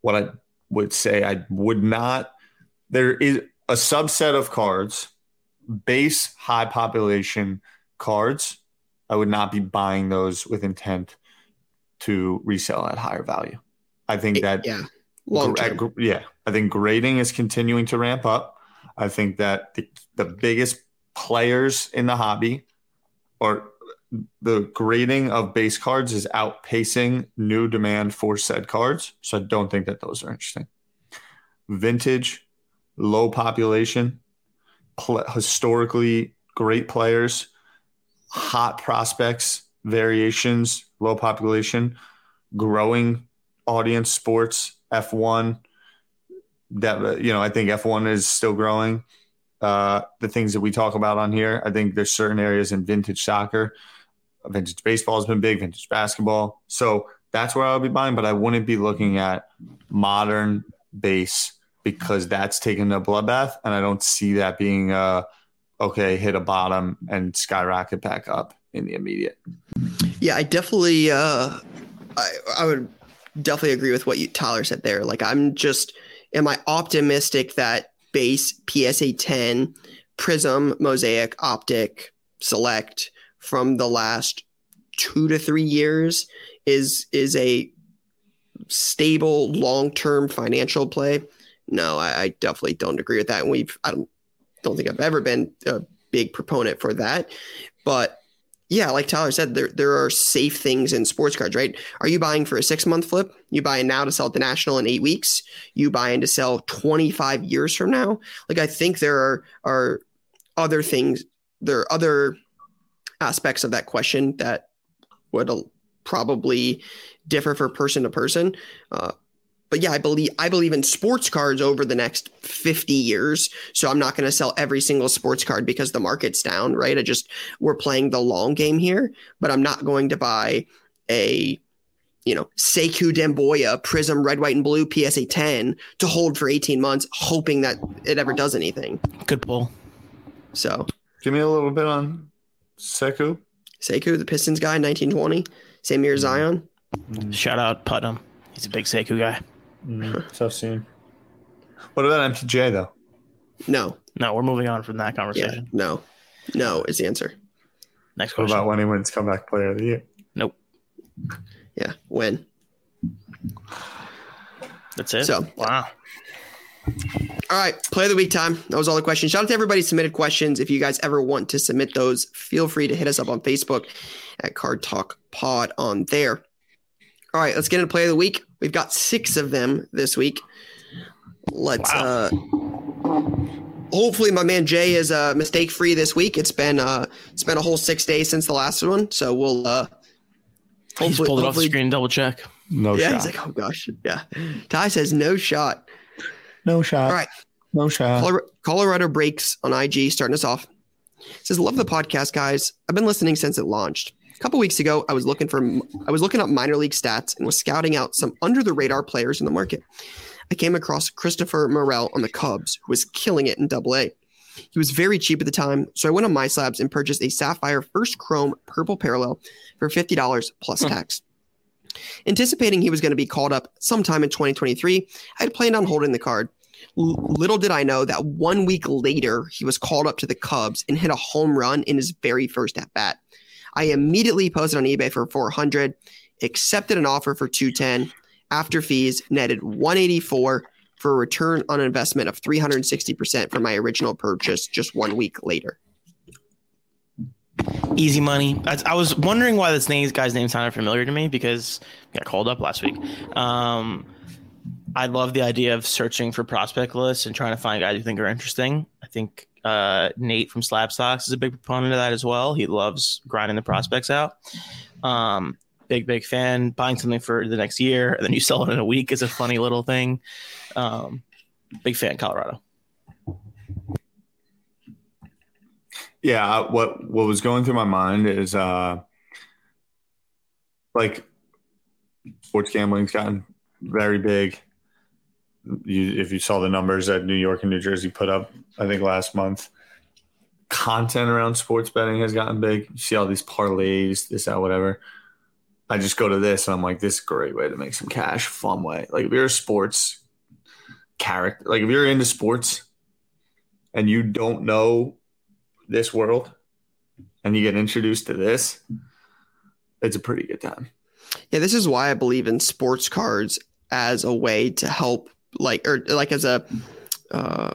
What I would say, I would not, there is a subset of cards, base high population cards. I would not be buying those with intent to resell at higher value. I think that, yeah, long term. yeah, I think grading is continuing to ramp up. I think that the, the biggest players in the hobby or the grading of base cards is outpacing new demand for said cards. So I don't think that those are interesting. Vintage, low population, pl- historically great players, hot prospects, variations, low population, growing audience sports, F1. That you know, I think F1 is still growing. Uh, the things that we talk about on here, I think there's certain areas in vintage soccer Vintage baseball has been big, vintage basketball. So that's where I'll be buying, but I wouldn't be looking at modern base because that's taking a bloodbath. And I don't see that being uh okay, hit a bottom and skyrocket back up in the immediate. Yeah, I definitely uh I, I would definitely agree with what you Tyler said there. Like I'm just am I optimistic that base PSA 10, Prizm, Mosaic, Optic, Select from the last two to three years is is a stable long term financial play. No, I, I, definitely don't agree with that. And we've I don't don't think I've ever been a big proponent for that. But yeah, like Tyler said, there there are safe things in sports cards, right? Are you buying for a six month flip? You buying now to sell at the national in eight weeks? You buying to sell twenty five years from now? Like I think there are are other things, there are other aspects of that question that would probably differ for person to person. Uh, but yeah, I believe I believe in sports cards over the next 50 years. So I'm not going to sell every single sports card because the market's down, right? I just we're playing the long game here, but I'm not going to buy a you know, Sekou Doumbouya Prizm Red, White, and Blue PSA 10 to hold for 18 months, hoping that it ever does anything. Good pull. So, give me a little bit on Sekou. Sekou, the Pistons guy, 1920, same year as Zion. Shout out Putnam. He's a big Sekou guy. Mm, tough scene. What about MPJ though? No. No, we're moving on from that conversation. Yeah, no. No is the answer. Next question. What about when he wins comeback player of the year? Nope. Yeah, when? That's it. So wow. All right, play of the week time. That was all the questions. Shout out to everybody submitted questions. If you guys ever want to submit those, feel free to hit us up on Facebook at Card Talk Pod on there. All right, let's get into play of the week. We've got six of them this week. Let's wow. uh hopefully my man Jay is uh mistake free this week. It's been uh it's been a whole six days since the last one. So we'll uh He's pulled it off the screen double check. No shot. yeah, shot. he's like, oh gosh. Yeah. Ty says no shot. No shot. All right. No shot. Colorado breaks on IG starting us off. It says, love the podcast, guys. I've been listening since it launched. A couple weeks ago, I was looking for I was looking up minor league stats and was scouting out some under the radar players in the market. I came across Christopher Morel on the Cubs, who was killing it in Double A. He was very cheap at the time, so I went on MySlabs and purchased a Sapphire First Chrome Purple Parallel for fifty dollars plus hmm. tax. Anticipating he was going to be called up sometime in 2023, I had planned on holding the card. L- little did I know that one week later, he was called up to the Cubs and hit a home run in his very first at bat. I immediately posted on eBay for 400, accepted an offer for 210. After fees, netted 184 for a return on investment of 360% for my original purchase just one week later. Easy money. I, I was wondering why this name, guy's name sounded familiar to me because I got called up last week. Um, I love the idea of searching for prospect lists and trying to find guys you think are interesting. I think uh, Nate from Slab Stocks is a big proponent of that as well. He loves grinding the prospects out. Um, big, big fan. Buying something for the next year and then you sell it in a week is a funny little thing. Um, big fan, Colorado. Yeah, what what was going through my mind is uh, like sports gambling's gotten very big you, if you saw the numbers that New York and New Jersey put up, I think last month, content around sports betting has gotten big. You see all these parlays, this, that, whatever. I just go to this and I'm like, this is a great way to make some cash, fun way. Like if you're a sports character, like if you're into sports and you don't know this world and you get introduced to this, it's a pretty good time. Yeah, this is why I believe in sports cards as a way to help like or like as a uh,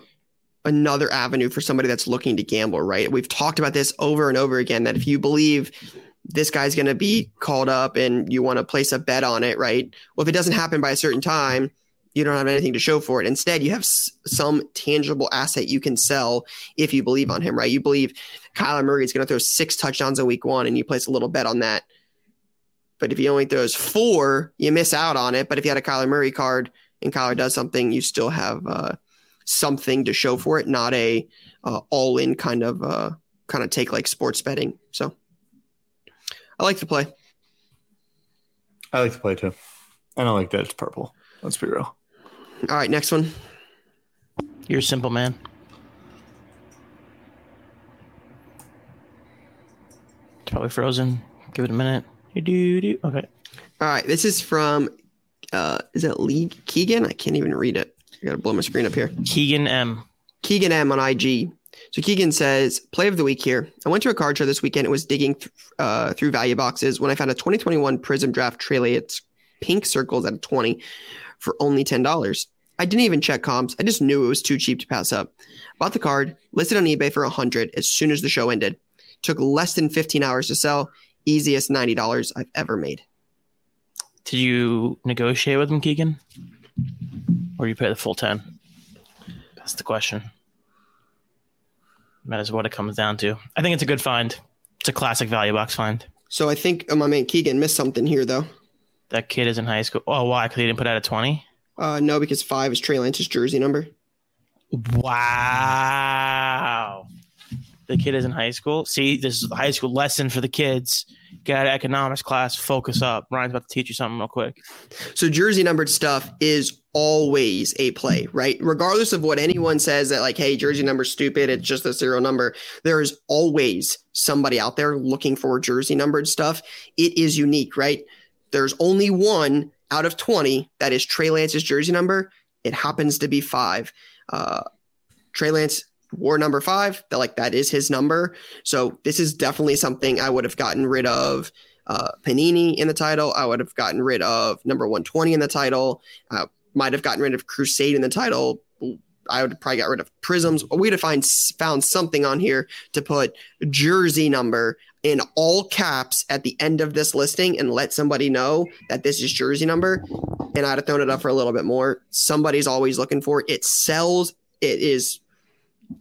another avenue for somebody that's looking to gamble, right? We've talked about this over and over again that if you believe this guy's going to be called up and you want to place a bet on it, right? Well, if it doesn't happen by a certain time, you don't have anything to show for it. Instead, you have s- some tangible asset you can sell if you believe on him, right? You believe Kyler Murray is going to throw six touchdowns in week one and you place a little bet on that. But if he only throws four, you miss out on it. But if you had a Kyler Murray card, and Kyler does something, you still have uh, something to show for it, not a uh, all in kind of uh, kind of take like sports betting. So I like to play. I like to play too. And I like that it's purple. Let's be real. All right, next one. You're a simple man. It's probably frozen. Give it a minute. Do do. Okay. All right. This is from uh, is that Lee Keegan? I can't even read it. I gotta blow my screen up here. Keegan M. Keegan M on IG. So Keegan says, play of the week here. I went to a card show this weekend and was digging th- uh, through value boxes when I found a 2021 Prizm Draft Trailer. It's pink circles at a 20 for only $10. I didn't even check comps. I just knew it was too cheap to pass up. Bought the card, listed on eBay for 100 as soon as the show ended. Took less than 15 hours to sell. Easiest $90 I've ever made. Did you negotiate with him, Keegan? Or you pay the full 10? That's the question. That is what it comes down to. I think it's a good find. It's a classic value box find. So I think uh, my man Keegan missed something here, though. That kid is in high school. Oh, why? Because he didn't put out a 20? Uh, no, because five is Trey Lance's jersey number. Wow. The kid is in high school. See, this is the high school lesson for the kids. Get out of economics class, focus up. Ryan's about to teach you something real quick. So jersey numbered stuff is always a play, right? Regardless of what anyone says that like, hey, jersey number's stupid, it's just a serial number. There is always somebody out there looking for jersey numbered stuff. It is unique, right? There's only one out of 20 that is Trey Lance's jersey number. It happens to be five. Uh, Trey Lance wore number five. That like that is his number. So this is definitely something I would have gotten rid of. Uh, Panini in the title. I would have gotten rid of number 120 in the title. Uh, might have gotten rid of Crusade in the title. I would probably got rid of Prizms. We'd have find, found something on here to put jersey number in all caps at the end of this listing and let somebody know that this is jersey number. And I'd have thrown it up for a little bit more. Somebody's always looking for it. It sells. It is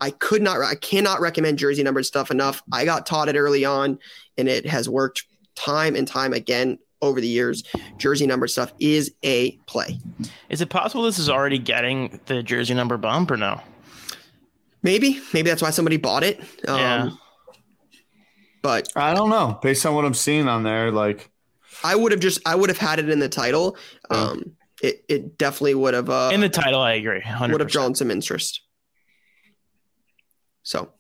I could not, I cannot recommend jersey numbered stuff enough. I got taught it early on and it has worked time and time again over the years. Jersey numbered stuff is a play. Is it possible this is already getting the jersey number bump or no? Maybe, maybe that's why somebody bought it. Um, Yeah. But I don't know. Based on what I'm seeing on there, like I would have just, I would have had it in the title. Um, it, it definitely would have, uh, In the title, I agree. 100%. would have drawn some interest. So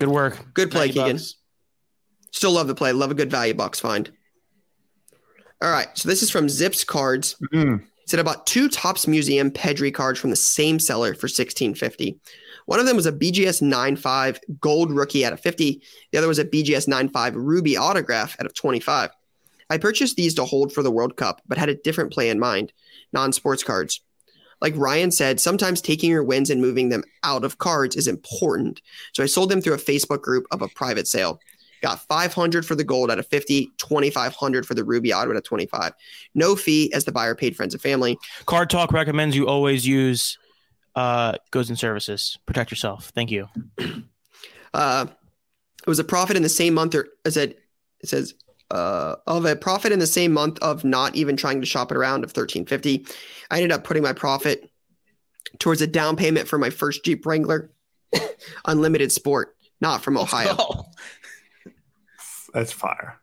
Good work. good play, 90 Keegan. bucks. Still love the play. Love a good value box find. All right. So this is from Zips Cards. mm, said about two Topps Museum Pedri cards from the same seller for 1650. One of them was a BGS 95 gold rookie out of 50. The other was a BGS 95 ruby autograph out of 25. I purchased these to hold for the World Cup, but had a different play in mind non sports cards. Like Ryan said, sometimes taking your wins and moving them out of cards is important. So I sold them through a Facebook group of a private sale. Got 500 for the gold out of 50, 2500 for the ruby auto out of 25. No fee as the buyer paid friends and family. Card Talk recommends you always use uh, goods and services. Protect yourself. Thank you. Uh, it was a profit in the same month, or it said it says uh, of a profit in the same month of not even trying to shop it around of thirteen fifty. I ended up putting my profit towards a down payment for my first Jeep Wrangler, Unlimited Sport, not from Ohio. that's fire.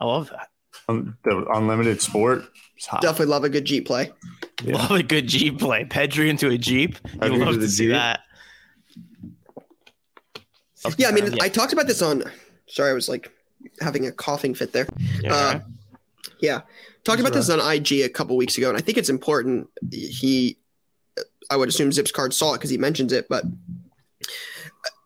I love that. Um, the unlimited sport. Is hot. Definitely love a good Jeep play. Yeah. Love a good Jeep play. Pedri into a Jeep. You love to the see Jeep. that. Yeah, I mean, I talked about this on. Sorry, I was like having a coughing fit there. Yeah, Uh. Yeah. Talked about this on IG a couple weeks ago, and I think it's important. He, I would assume Zips Card saw it because he mentions it, but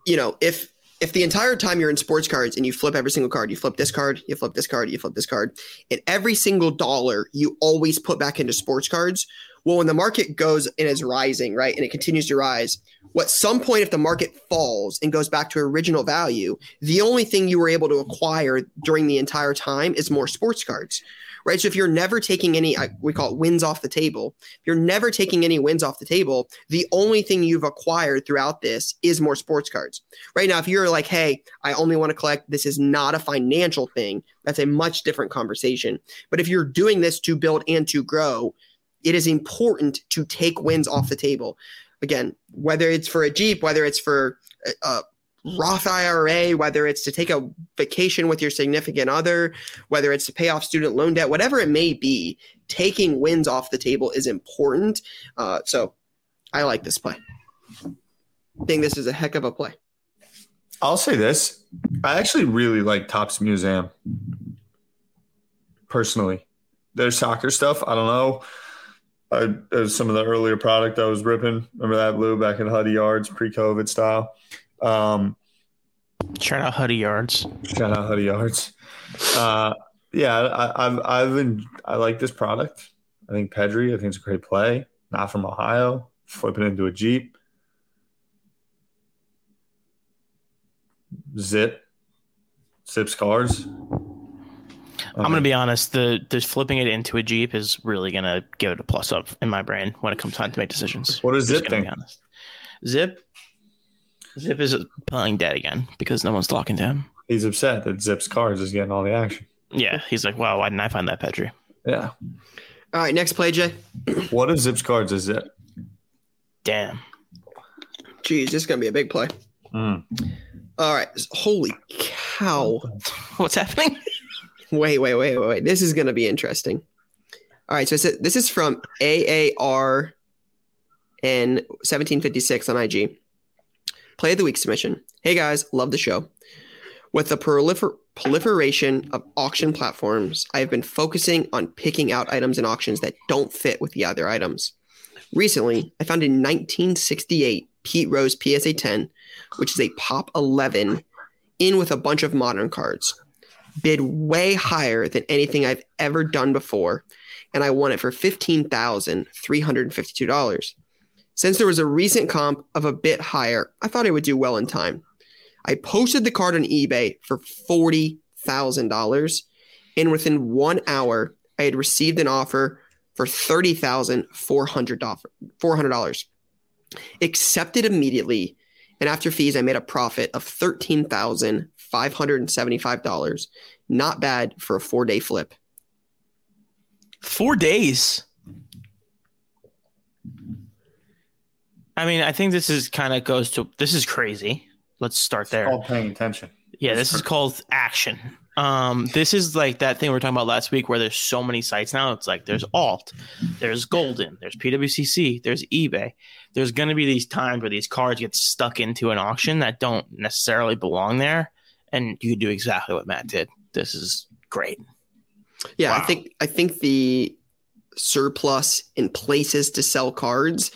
you know, if if the entire time you're in sports cards and you flip every single card, you flip this card, you flip this card, you flip this card, and every single dollar you always put back into sports cards. Well, when the market goes and is rising, right, and it continues to rise, what some point if the market falls and goes back to original value, the only thing you were able to acquire during the entire time is more sports cards right? So if you're never taking any, we call it wins off the table. If you're never taking any wins off the table, the only thing you've acquired throughout this is more sports cards. Right now, if you're like, hey, I only want to collect, this is not a financial thing. That's a much different conversation. But if you're doing this to build and to grow, it is important to take wins off the table. Again, whether it's for a Jeep, whether it's for a, a Roth IRA, whether it's to take a vacation with your significant other, whether it's to pay off student loan debt, whatever it may be, taking wins off the table is important. Uh, so I like this play. I think this is a heck of a play. I'll say this. I actually really like Topps Museum. Personally. Their soccer stuff, I don't know. I some of the earlier product I was ripping. Remember that blue back in Huddy Yards, pre-COVID style. Um, Shout out Huddy Yards. shout out Huddy Yards. Uh, yeah, I, I've I've been I like this product. I think Pedri. I think it's a great play. not from Ohio, Flipping into a Jeep. Zip, Zips cards. I'm gonna be honest. The the flipping it into a Jeep is really gonna give it a plus up in my brain when it comes time to make decisions. What Just Zip think? honest. Zip, Zip is playing dead again because no one's talking to him. He's upset that Zips cards is getting all the action. Yeah, he's like, "Wow, why didn't I find that Pedri?" Yeah. All right, next play, Jay. What if Zips cards is it? Damn. Jeez, this is gonna be a big play. Mm. All right, holy cow! What's happening? Wait, wait, wait, wait, wait. This is gonna be interesting. All right, so this is from AAR in 1756 on IG. Play of the week submission. Hey guys, love the show. With the prolifer- proliferation of auction platforms, I have been focusing on picking out items in auctions that don't fit with the other items. Recently, I found a 1968 Pete Rose PSA 10, which is a pop 11, in with a bunch of modern cards. Bid way higher than anything I've ever done before, and I won it for $15,352. Since there was a recent comp of a bit higher, I thought I would do well in time. I posted the card on eBay for $40,000, and within one hour, I had received an offer for $30,400. $400. Accepted immediately, and after fees, I made a profit of $13,575. Not bad for a four day flip. Four days. I mean, I think this is kind of goes to this is crazy. Let's start there. All paying attention. Yeah, this is called action. Um, this is like that thing we were talking about last week where there's so many sites now. It's like there's Alt, there's Goldin, there's PWCC, there's eBay. There's going to be these times where these cards get stuck into an auction that don't necessarily belong there, and you could do exactly what Matt did. This is great. Yeah, I think I think the surplus in places to sell cards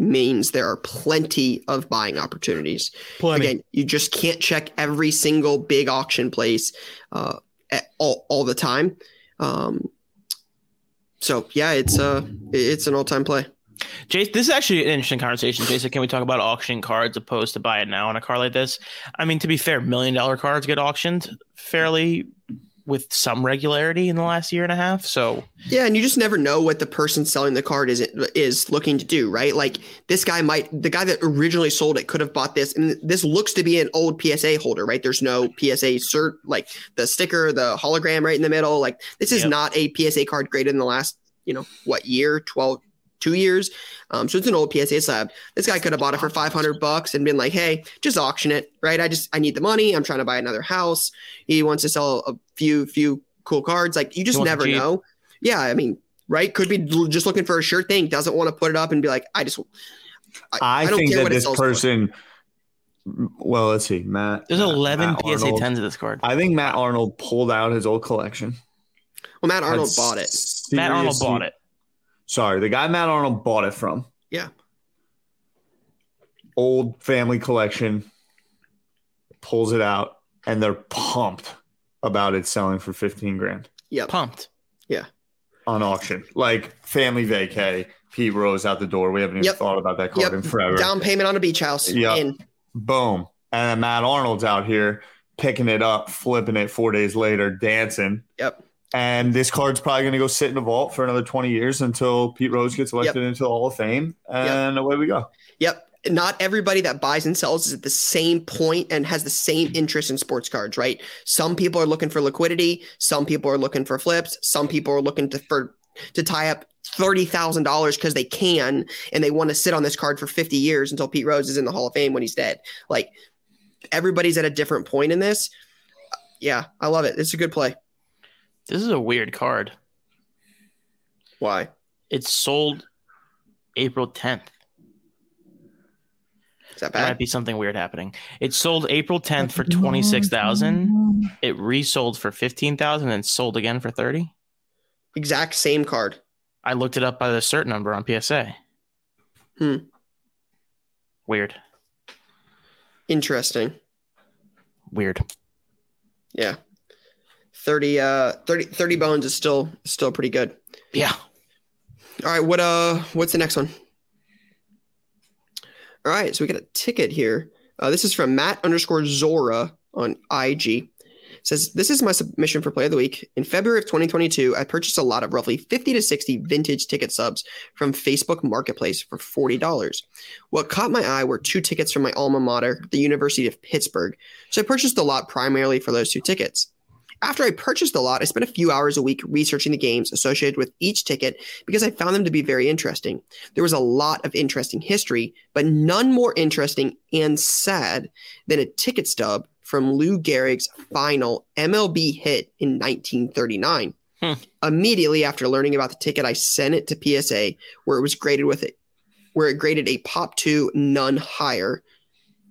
means there are plenty of buying opportunities. Again, you just can't check every single big auction place uh, at all, all the time. Um, so yeah, it's uh it's an all time play. Jason, this is actually an interesting conversation. Jason, can we talk about auction cards opposed to buy it now on a car like this? I mean, to be fair, million dollar cards get auctioned fairly with some regularity in the last year and a half. So Yeah, and you just never know what the person selling the card is is looking to do, right? Like this guy might the guy that originally sold it could have bought this, and this looks to be an old PSA holder, right? There's no PSA cert, like the sticker, the hologram right in the middle. Like this is Yep. not a PSA card graded in the last, you know, what year, 12, two years. Um, so it's an old PSA slab. This guy could have bought it for 500 bucks and been like, hey, just auction it, right? I just, I need the money. I'm trying to buy another house. He wants to sell a few, few cool cards. Like you just never know. Yeah. I mean, right? Could be just looking for a sure thing, doesn't want to put it up and be like, I just, I, don't think care that what this sells for. person. Well, let's see, Matt. there's Matt- 11 Matt PSA Arnold. 10s of this card. I think Matt Arnold pulled out his old collection. well, Matt Arnold Had bought it. Matt Arnold bought it. Sorry, the guy Matt Arnold bought it from. Yeah. Old family collection. Pulls it out, and they're pumped about it selling for 15 grand Yeah. Pumped. Yeah. On auction. Like family vacay, Pete Rose out the door. We haven't even Yep. thought about that card Yep. in forever. Down payment on a beach house. Yep. Boom. And then Matt Arnold's out here picking it up, flipping it four days later, dancing. Yep. And this card's probably going to go sit in the vault for another 20 years until Pete Rose gets elected into the Hall of Fame. And away we go. Yep. Not everybody that buys and sells is at the same point and has the same interest in sports cards, right? Some people are looking for liquidity. Some people are looking for flips. Some people are looking to for to tie up thirty thousand dollars because they can and they want to sit on this card for fifty years until Pete Rose is in the Hall of Fame when he's dead. Like everybody's at a different point in this. Yeah, I love it. It's a good play. This is a weird card. Why? It's sold April 10th. Is that bad? There might be something weird happening. It sold April 10th for 26,000. It resold for 15,000 and sold again for 30. Exact same card. I looked it up by the cert number on PSA. Hmm. Weird. Interesting. Weird. Yeah. 30 uh 30 30 bones is still still pretty good. Yeah. All right, what uh, what's the next one? All right, so we got a ticket here. Uh, this is from Matt underscore Zora on IG. says this is my submission for play of the week. In February of 2022, I purchased a lot of roughly 50 to 60 vintage ticket subs from Facebook Marketplace for $40. What caught my eye were two tickets from my alma mater, the University of Pittsburgh. So I purchased a lot primarily for those two tickets. After I purchased the lot, I spent a few hours a week researching the games associated with each ticket because I found them to be very interesting. There was a lot of interesting history, but none more interesting and sad than a ticket stub from Lou Gehrig's final MLB hit in 1939. Hmm. Immediately after learning about the ticket, I sent it to PSA where it was graded with it, where it graded a pop two, none higher.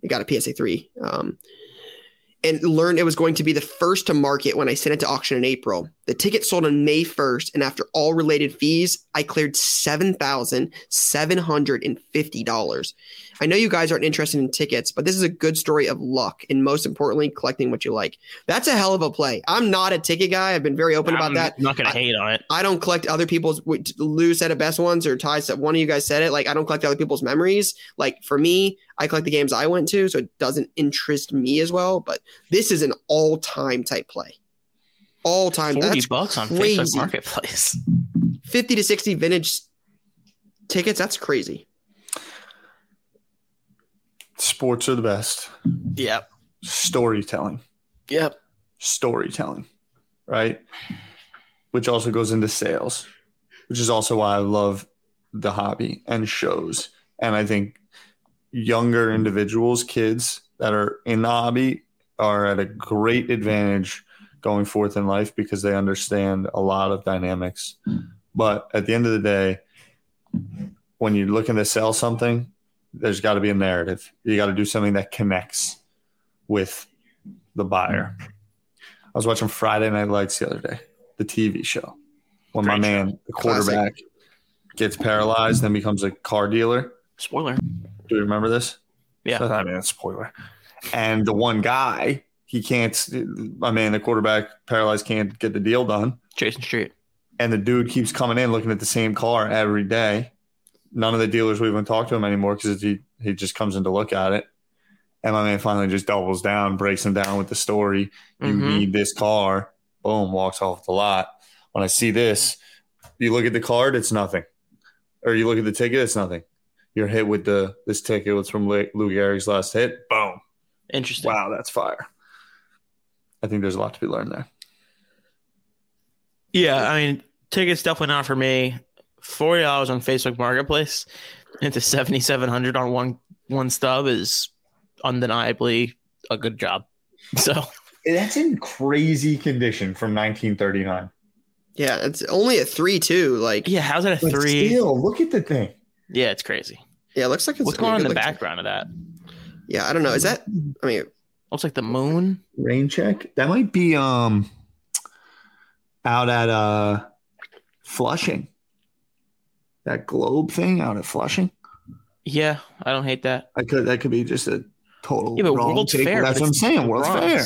It got a PSA three. Um, and learned it was going to be the first to market when I sent it to auction in April. The ticket sold on May 1st, and after all related fees, I cleared $7,750. I know you guys aren't interested in tickets, but this is a good story of luck and most importantly, collecting what you like. That's a hell of a play. I'm not a ticket guy. I've been very open about I'm that. not gonna I- hate on it. I don't collect other people's. Lou said it best ones, or Ty said one of you guys said it. Like I don't collect other people's memories. Like for me, I collect the games I went to, so it doesn't interest me as well. But this is an all-time type play. All time. Forty That's bucks on crazy. Facebook Marketplace. fifty to sixty vintage tickets. That's crazy. Sports are the best. Yep. Storytelling. Yep. storytelling, right? Which also goes into sales, which is also why I love the hobby and shows. And I think younger individuals, kids that are in the hobby, are at a great advantage going forth in life because they understand a lot of dynamics. But at the end of the day, when you're looking to sell something, there's got to be a narrative. You got to do something that connects with the buyer. I was watching Friday Night Lights the other day, the TV show, when my Great show. man, the quarterback, gets paralyzed and becomes a car dealer. Spoiler. Do you remember this? Yeah. I mean, it's spoiler. And the one guy, he can't, my man, the quarterback, paralyzed, can't get the deal done. Jason Street. And the dude keeps coming in looking at the same car every day. None of the dealers will even talk to him anymore because he, he just comes in to look at it. And my man finally just doubles down, breaks him down with the story. You Mhm. need this car. Boom, walks off the lot. When I see this, you look at the card, it's nothing. Or you look at the ticket, it's nothing. You're hit with the this ticket was from Lou Gehrig's last hit. Boom. Interesting. Wow, that's fire. I think there's a lot to be learned there. Yeah, I mean, tickets definitely not for me. Forty dollars on Facebook Marketplace into seventy seven hundred on one one stub is undeniably a good job. So That's in crazy condition from 1939. Yeah, it's only a three two. Like yeah, yeah, how's that a But three? still, look at the thing. Yeah, it's crazy. Yeah, it looks like it's What's I mean, going on in the looking- background of that? Yeah, I don't know. Is that? I mean, Looks like the moon. Rain check. That might be um out at uh Flushing. That globe thing out at Flushing. Yeah, I don't hate that. I could that could be just a total Yeah, but wrong World's take. Fair. That's what I'm saying. World's Bronx. Fair.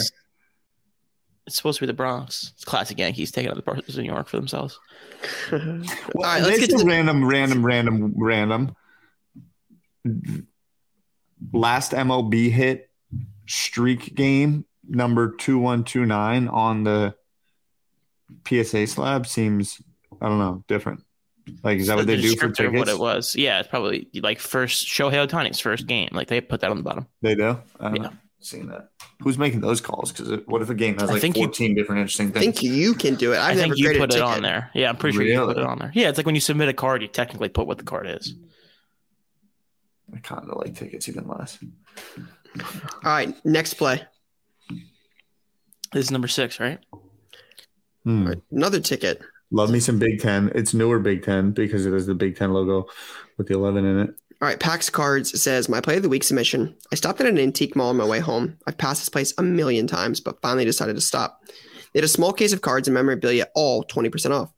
It's supposed to be the Bronx. It's classic Yankees taking out the parts of New York for themselves. all Well, right, let's get to the, random, random, random, random. Last MLB hit streak game number two one two nine on the PSA slab seems I don't know different. Like is that what The they do for tickets? What it was? Yeah, it's probably like first Shohei Ohtani's first game. Like they put that on the bottom. They do. I haven't Yeah. seen that. Who's making those calls? Because what if a game has I like think you- fourteen different interesting things? I things? think you can do it. I've i never think you put it on there. Yeah, I'm pretty sure you put it on there. Yeah, it's like when you submit a card, you technically put what the card is. I kind of like tickets even less. All right, next play. This is number six, right? Hmm. All right, another ticket. Love me some Big Ten. It's newer Big Ten because it has the Big Ten logo with the eleven in it. All right, Pax Cards says my play of the week submission. I stopped at an antique mall on my way home. I've passed this place a million times, but finally decided to stop. They had a small case of cards and memorabilia, all 20% off.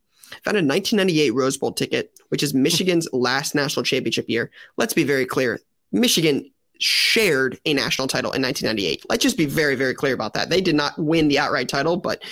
Found a 1998 Rose Bowl ticket, which is Michigan's last national championship year. Let's be very clear. Michigan shared a national title in 1998. Let's just be very, very clear about that. They did not win the outright title, but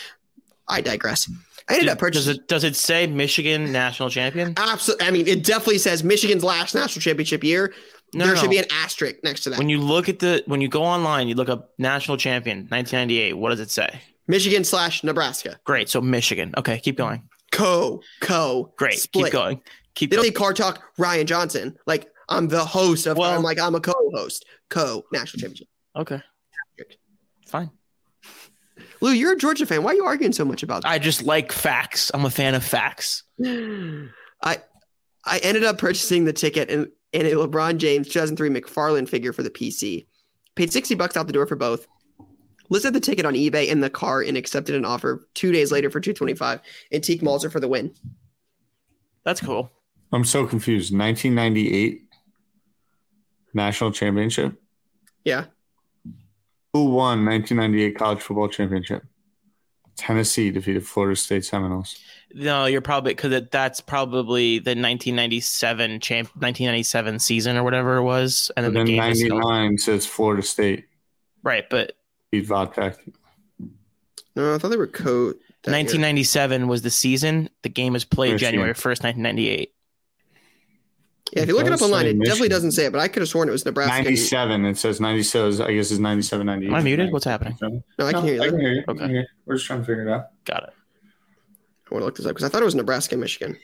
I digress. I ended up Does purchasing. it does it say Michigan national champion? Absolutely. I mean, it definitely says Michigan's last national championship year. No, there no, should be an asterisk next to that. When you look at the when you go online, you look up national champion 1998. What does it say? Michigan slash Nebraska. Great. So Michigan. Okay, keep going. Co. Co. Great. Split. Keep going. Keep They don't say Card Talk Ryan Johnson. Like I'm the host of. Well- I'm like I'm a co-host. Co national championship. Okay. Fine. Lou, you're a Georgia fan. Why are you arguing so much about that? I just like facts. I'm a fan of facts. I I ended up purchasing the ticket and and a LeBron James 2003 McFarlane figure for the PC. Paid 60 bucks out the door for both. Listed the ticket on eBay in the car and accepted an offer two days later for 225. Antique Malzer for the win. That's cool. I'm so confused. 1998 national championship. Yeah. Who won 1998 college football championship? Tennessee defeated Florida State Seminoles. No, you're probably because that's probably the 1997 champ, 1997 season or whatever it was, and then And the then game is still, 99 says Florida State right. But beat Vodtech. No, I thought they were co. that year. 1997 was the season. The game was played Michigan. January 1st, 1998. Yeah, if you look it up online, say it definitely doesn't say it, but I could have sworn it was Nebraska. 97. It says 97. I guess it's 97, 98. Am I muted? What's happening? No, I can hear you. I I can hear you. Okay. Can hear you. We're just trying to figure it out. Got it. I want to look this up because I thought it was Nebraska, Michigan.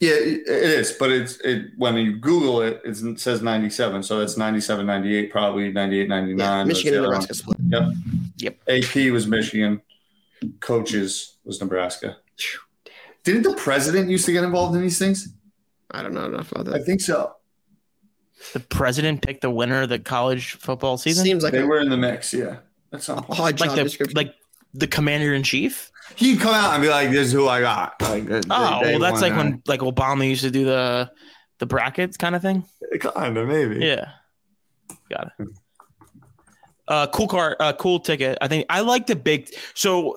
Yeah, it it is, but it's it when you Google it, it says 97. So that's 97, 98, probably 98, 99. Yeah, Michigan and other Nebraska split. one. Yep. Yep. AP was Michigan. Coaches was Nebraska. Didn't the president used to get involved in these things? I don't know enough about that. I think so. The president picked the winner of the college football season. Seems like They a were in the mix, yeah. That's not point. like the description. like the commander in chief. He'd come out and be like, "This is who I got." Like, they- Oh, they well, that's like that. when like Obama used to do the the brackets kind of thing. kind of maybe. Yeah, got it. Uh, cool car, uh, cool ticket. I think I like the big. So,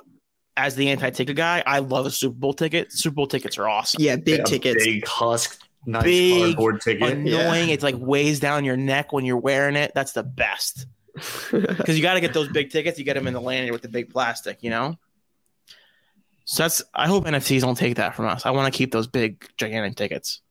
as the anti-ticket guy, I love a Super Bowl ticket. Super Bowl tickets are awesome. yeah, big Yeah, tickets. big husk, nice Big, cardboard ticket. Annoying. It's like weighs down your neck when you're wearing it. That's the best because you got to get those big tickets. You get them in the lanyard with the big plastic. You know. So that's. I hope NFTs don't take that from us. I want to keep those big, gigantic tickets.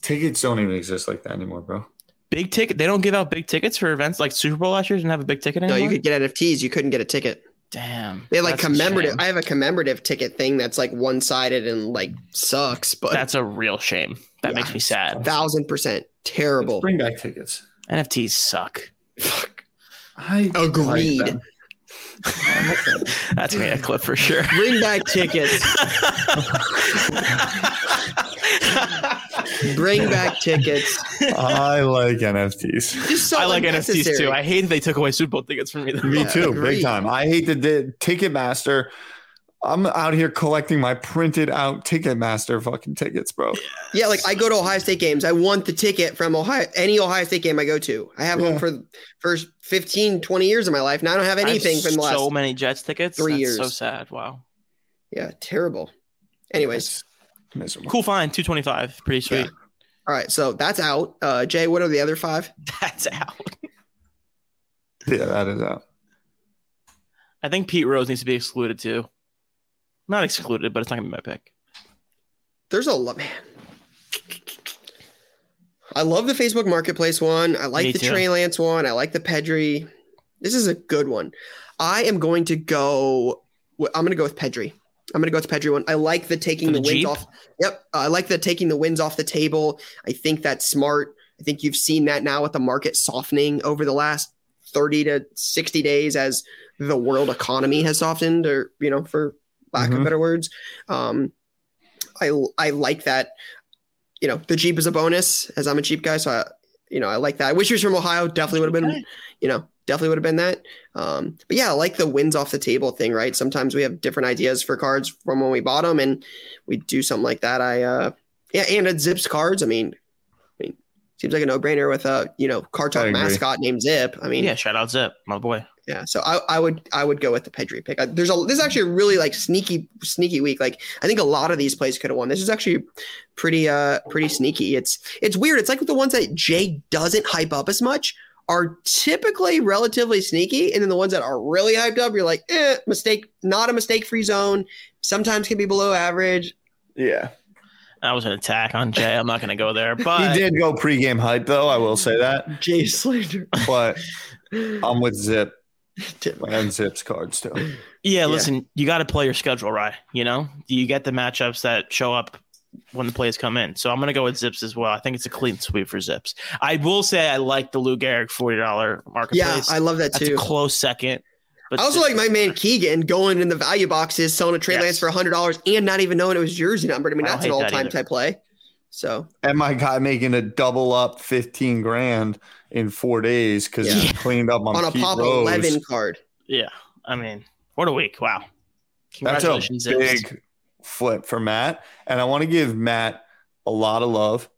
Tickets don't even exist like that anymore, bro. Big ticket. They don't give out big tickets for events like Super Bowl last year. Didn't have a big ticket no, you could get NFTs. You couldn't get a ticket. Damn. They like commemorative. I have a commemorative ticket thing that's like one sided and like sucks, but That's a real shame. That Yeah. makes me sad. thousand percent Let's terrible. bring back tickets. NFTs suck. Fuck. I Agreed. like them. That's me a clip for sure. Bring back tickets. Bring back tickets. I like NFTs. So I like NFTs too. I hate they took away Super Bowl tickets from me. though. Me Yeah, too, agreed. big time. I hate the di- Ticketmaster. I'm out here collecting my printed out Ticketmaster fucking tickets, bro. Yeah, like I go to Ohio State games. I want the ticket from Ohio any Ohio State game I go to. I have Yeah. them for for 15, 20 years of my life. Now I don't have I have anything from the last. so many Jets tickets. three That's years. So sad. Wow. yeah, terrible. Anyways, It's miserable. Cool fine. Two twenty five. Pretty sweet. Yeah. all right, so that's out. Uh, Jay, what are the other five? That's out. Yeah, that is out. I think Pete Rose needs to be excluded too. Not excluded, but it's not gonna be my pick. There's a lot, man. I love the Facebook Marketplace one. I like Me the too. Trey Lance one. I like the Pedri. This is a good one. I am going to go. I'm going to go with Pedri. I'm going to go with the Pedri one. I like the taking For the, the wins off. Yep, I like the taking the wins off the table. I think that's smart. I think you've seen that now with the market softening over the last 30 to 60 days as the world economy has softened, or you know, for lack of Mhm. better words. Um, I I like that. You know, the Jeep is a bonus as I'm a Jeep guy, so I, you know I like that. I wish he was from Ohio. Definitely would have been, you know, definitely would have been that. Um, but yeah, I like the wins off the table thing. Right? Sometimes we have different ideas for cards from when we bought them, and we do something like that. I uh, yeah, and it zips cards. I mean, seems like a no brainer with a you know card I talk mascot named Zip. I mean, Yeah, shout out Zip, my boy. yeah, so I, I would I would go with the Pedri pick. There's a this is actually a really like sneaky sneaky week. Like I think a lot of these plays could have won. This is actually pretty uh pretty sneaky. It's it's weird. It's like the ones that Jay doesn't hype up as much are typically relatively sneaky, and then the ones that are really hyped up, you're like, eh, mistake, not a mistake free zone. Sometimes can be below average. Yeah. That was an attack on Jay. I'm not going to go there, but He did go pregame hype though. I will say that, Jay Slater. but I'm with Zip and Zip's cards too. yeah, listen, you got to play your schedule right. You know, you get the matchups that show up when the plays come in. So I'm going to go with Zips as well. I think it's a clean sweep for Zips. I will say I like the Lou Gehrig forty dollar marketplace. yeah, marketplace. I love that That's too. a close second. But I also like my man Keegan going in the value boxes, selling a trade Yes. Lance for hundred dollars, and not even knowing it was jersey numbered. I mean, I that's an all-time either. type play. So And my guy making a double up 15 grand in four days because he cleaned up on, on a Pete pop Rose. eleven card, yeah. I mean, what a week! Wow. That's a big flip for Matt. And I want to give Matt a lot of love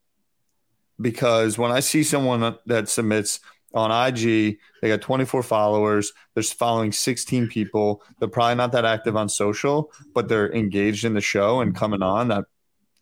because when I see someone that submits on IG, they got 24 followers, they're following 16 people. They're probably not that active on social, but they're engaged in the show and coming on. That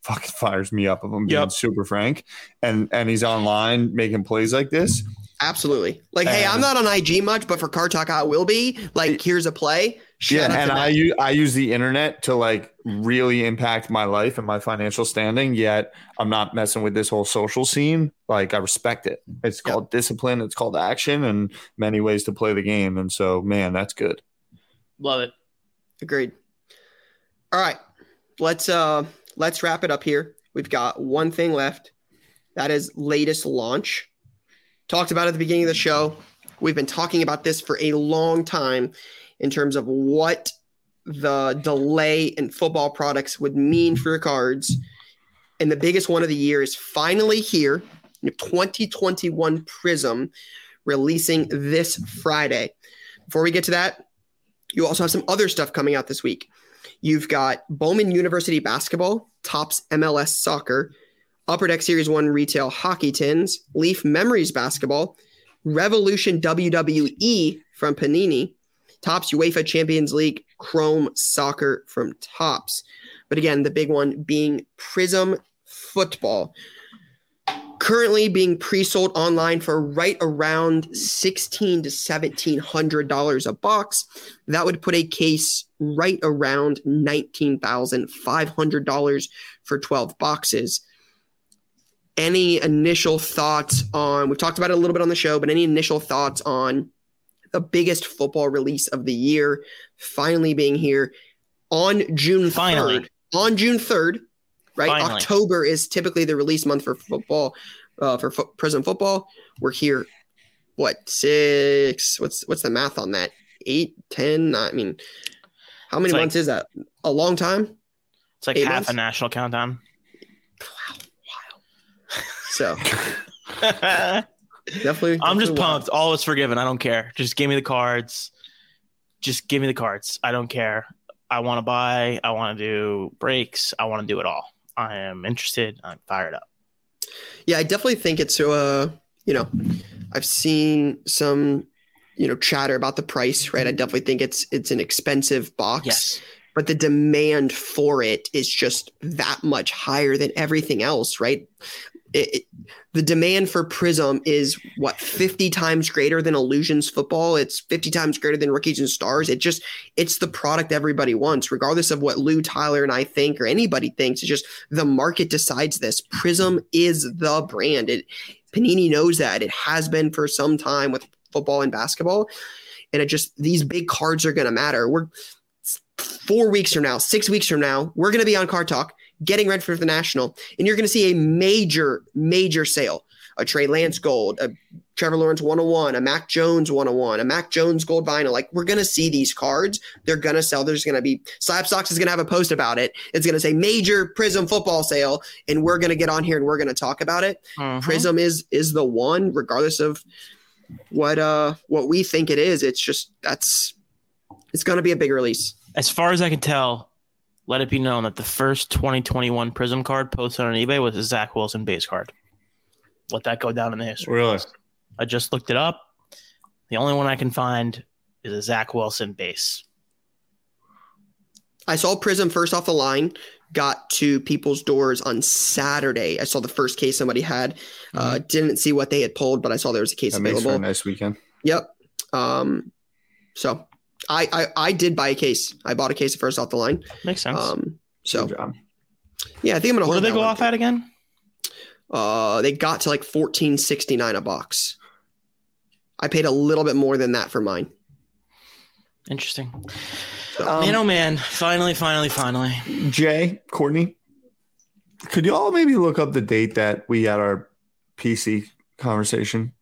fucking fires me up if I'm being Yep. super frank. And and he's online making plays like this. Absolutely. Like, hey, I'm not on IG much, but for Card Talk, I will be. Like, here's a play. Shout yeah, and Matt. I use I use the internet to like really impact my life and my financial standing. Yet I'm not messing with this whole social scene. Like I respect it. It's Yep. called discipline. It's called action, and many ways to play the game. And so, man, that's good. Love it. Agreed. All right. Let's uh let's wrap it up here. We've got one thing left. That is latest launch. Talked about at the beginning of the show. We've been talking about this for a long time in terms of what the delay in football products would mean for your cards. And the biggest one of the year is finally here. 2021 Prizm releasing this Friday. Before we get to that, you also have some other stuff coming out this week. You've got Bowman University basketball, Topps MLS soccer, Upper Deck Series 1 retail hockey tins, Leaf Memories basketball, Revolution WWE from Panini, Topps UEFA Champions League Chrome soccer from Topps. But again, the big one being Prizm football. Currently being pre-sold online for right around sixteen to seventeen hundred dollars a box. That would put a case right around nineteen thousand five hundred dollars for twelve boxes. Any initial thoughts on? We've talked about it a little bit on the show, but any initial thoughts on the biggest football release of the year finally being here on June Finally. 3rd? On June 3rd, right? Finally. October is typically the release month for football, uh, for fo- Prizm football. We're here, what, six? What's what's the math on that? Eight, ten? I mean, how many It's like- months is that? A long time? It's like Eight half months? a national countdown. So definitely, I'm definitely. just wild. pumped. All is forgiven. I don't care. Just give me the cards. Just give me the cards. I don't care. I want to buy. I want to do breaks. I want to do it all. I am interested. I'm fired up. Yeah, I definitely think it's uh, you know, I've seen some, you know, chatter about the price, right? I definitely think it's it's an expensive box. Yes. But the demand for it is just that much higher than everything else, right? It, the demand for Prizm is what 50 times greater than Illusions football. It's 50 times greater than Rookies and Stars. It just it's the product everybody wants, regardless of what Lou Tyler and I think or anybody thinks. It's just the market decides this. Prizm is the brand. It Panini knows that. It has been for some time with football and basketball. And it just these big cards are gonna matter. We're four weeks from now, six weeks from now, we're going to be on Card Talk getting ready for the National, and you're going to see a major, major sale. A Trey Lance Gold, a Trevor Lawrence 101, a Mac Jones 101, a Mac Jones Gold Vinyl. Like, we're going to see these cards. They're going to sell. There's going to be, Slabstox is going to have a post about it. It's going to say major Prizm football sale, and we're going to get on here and we're going to talk about it. Mhm. Prizm is is the one, regardless of what uh what we think it is. It's just that's it's going to be a big release. As far as I can tell, let it be known that the first 2021 Prizm card posted on eBay was a Zach Wilson base card. Let that go down in the history. Really? I just looked it up. The only one I can find is a Zach Wilson base. I saw Prizm first off the line got to people's doors on Saturday. I saw the first case somebody had. Uh, didn't see what they had pulled, but I saw there was a case Mm-hmm. That makes for a available. nice weekend. Yep. Um, so I, I I did buy a case. I bought a case first off the line. Makes sense. Um, so yeah, I think I'm gonna. what hold do they go one. off at again? Uh, they got to like fourteen sixty nine a box. I paid a little bit more than that for mine. Interesting. Um, man, oh man! Finally, finally, finally. Jay, Courtney, could you all maybe look up the date that we had our PC conversation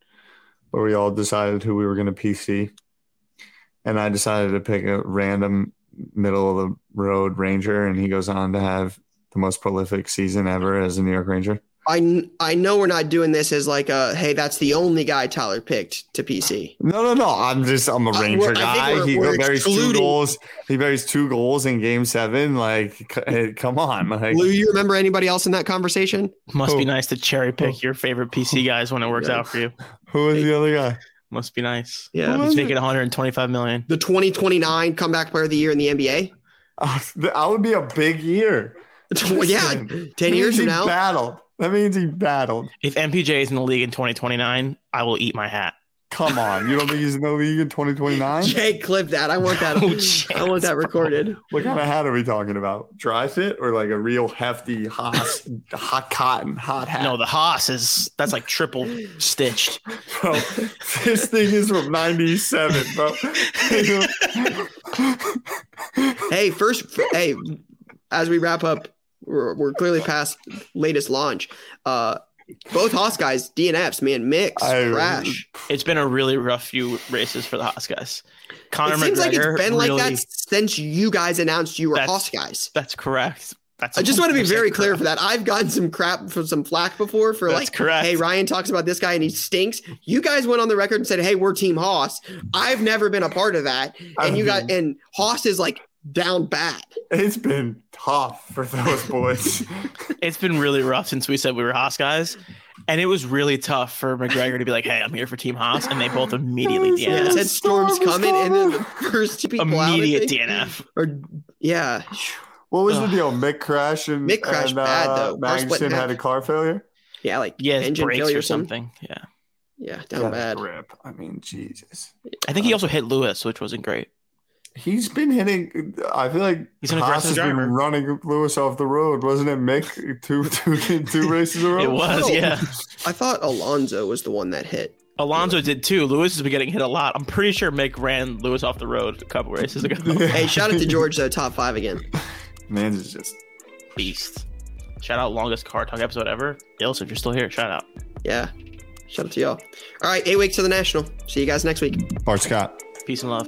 where we all decided who we were going to PC? And I decided to pick a random middle of the road Ranger, and he goes on to have the most prolific season ever as a New York Ranger. I I know we're not doing this as like a hey that's the only guy Tyler picked to PC. No, no, no. I'm just I'm a Uh, Ranger we're- I think guy. we're- he we're buries two goals. He buries two goals in Game Seven. Like, c- come on, like Lou, you remember anybody else in that conversation? Must be nice to cherry pick your favorite PC guys when it works Yeah. out for you. who was the other guy? Must be nice. Yeah. Who He's making 125 million. The 2029 comeback player of the year in the NBA. Uh, that would be a big year. yeah, 10 years means from now. battled. That means he battled. If MPJ is in the league in 2029, I will eat my hat. Come on, you don't think he's in the league in 2029? Jay, clip that. I want that. Oh, I want that chance, recorded. What kind of hat are we talking about? Dry fit or like a real hefty hot, hot cotton hot hat? No, the Haas is that's like triple stitched. bro. This thing is from '97, bro. Hey, first, hey, as we wrap up, we're, we're clearly past latest launch. Uh, both Haas guys, DNFs, man, mix, I- crash. It's been a really rough few races for the Haas guys. Conor It seems like it's been like that since you guys announced you were That's- Haas guys. That's correct. That's I just want to be 100% very clear correct. for that. I've gotten some crap for some flack before for That's like, correct. hey, Ryan talks about this guy and he stinks. You guys went on the record and said, hey, we're Team Haas. I've never been a part of that, and you got and Haas is like down bad. It's been tough for those boys. It's been really rough since we said we were Haas guys. And it was really tough for McGregor to be like, "Hey, I'm here for Team Haas," and they both immediately Yeah, Yeah, it said storms Storm coming, and then the first two people out, Immediate think, DNF. or yeah, What was the Ugh. deal? Mick crash and Mick crash and, bad, uh, though. Car Magnussen had a car failure. yeah, like Yeah, engine brakes failure or or something. something. Yeah, Yeah, down Got a bad. Rip. I mean, Jesus. I think he also hit Lewis, which wasn't great. He's been hitting. I feel like He's an Haas aggressive has been running Lewis off the road, wasn't it? Mick two two two races in a row. It was, yeah. I thought Alonso was the one that hit. Alonso did too. Lewis has been getting hit a lot. I'm pretty sure Mick ran Lewis off the road a couple races ago. Hey, shout out to George though, top five again. Man's is just Beast. Shout out longest car talk episode ever. Ilse, if you're still here, shout out. Yeah, shout out to y'all. All right, eight weeks to the national. See you guys next week. Bart Scott. Peace and love.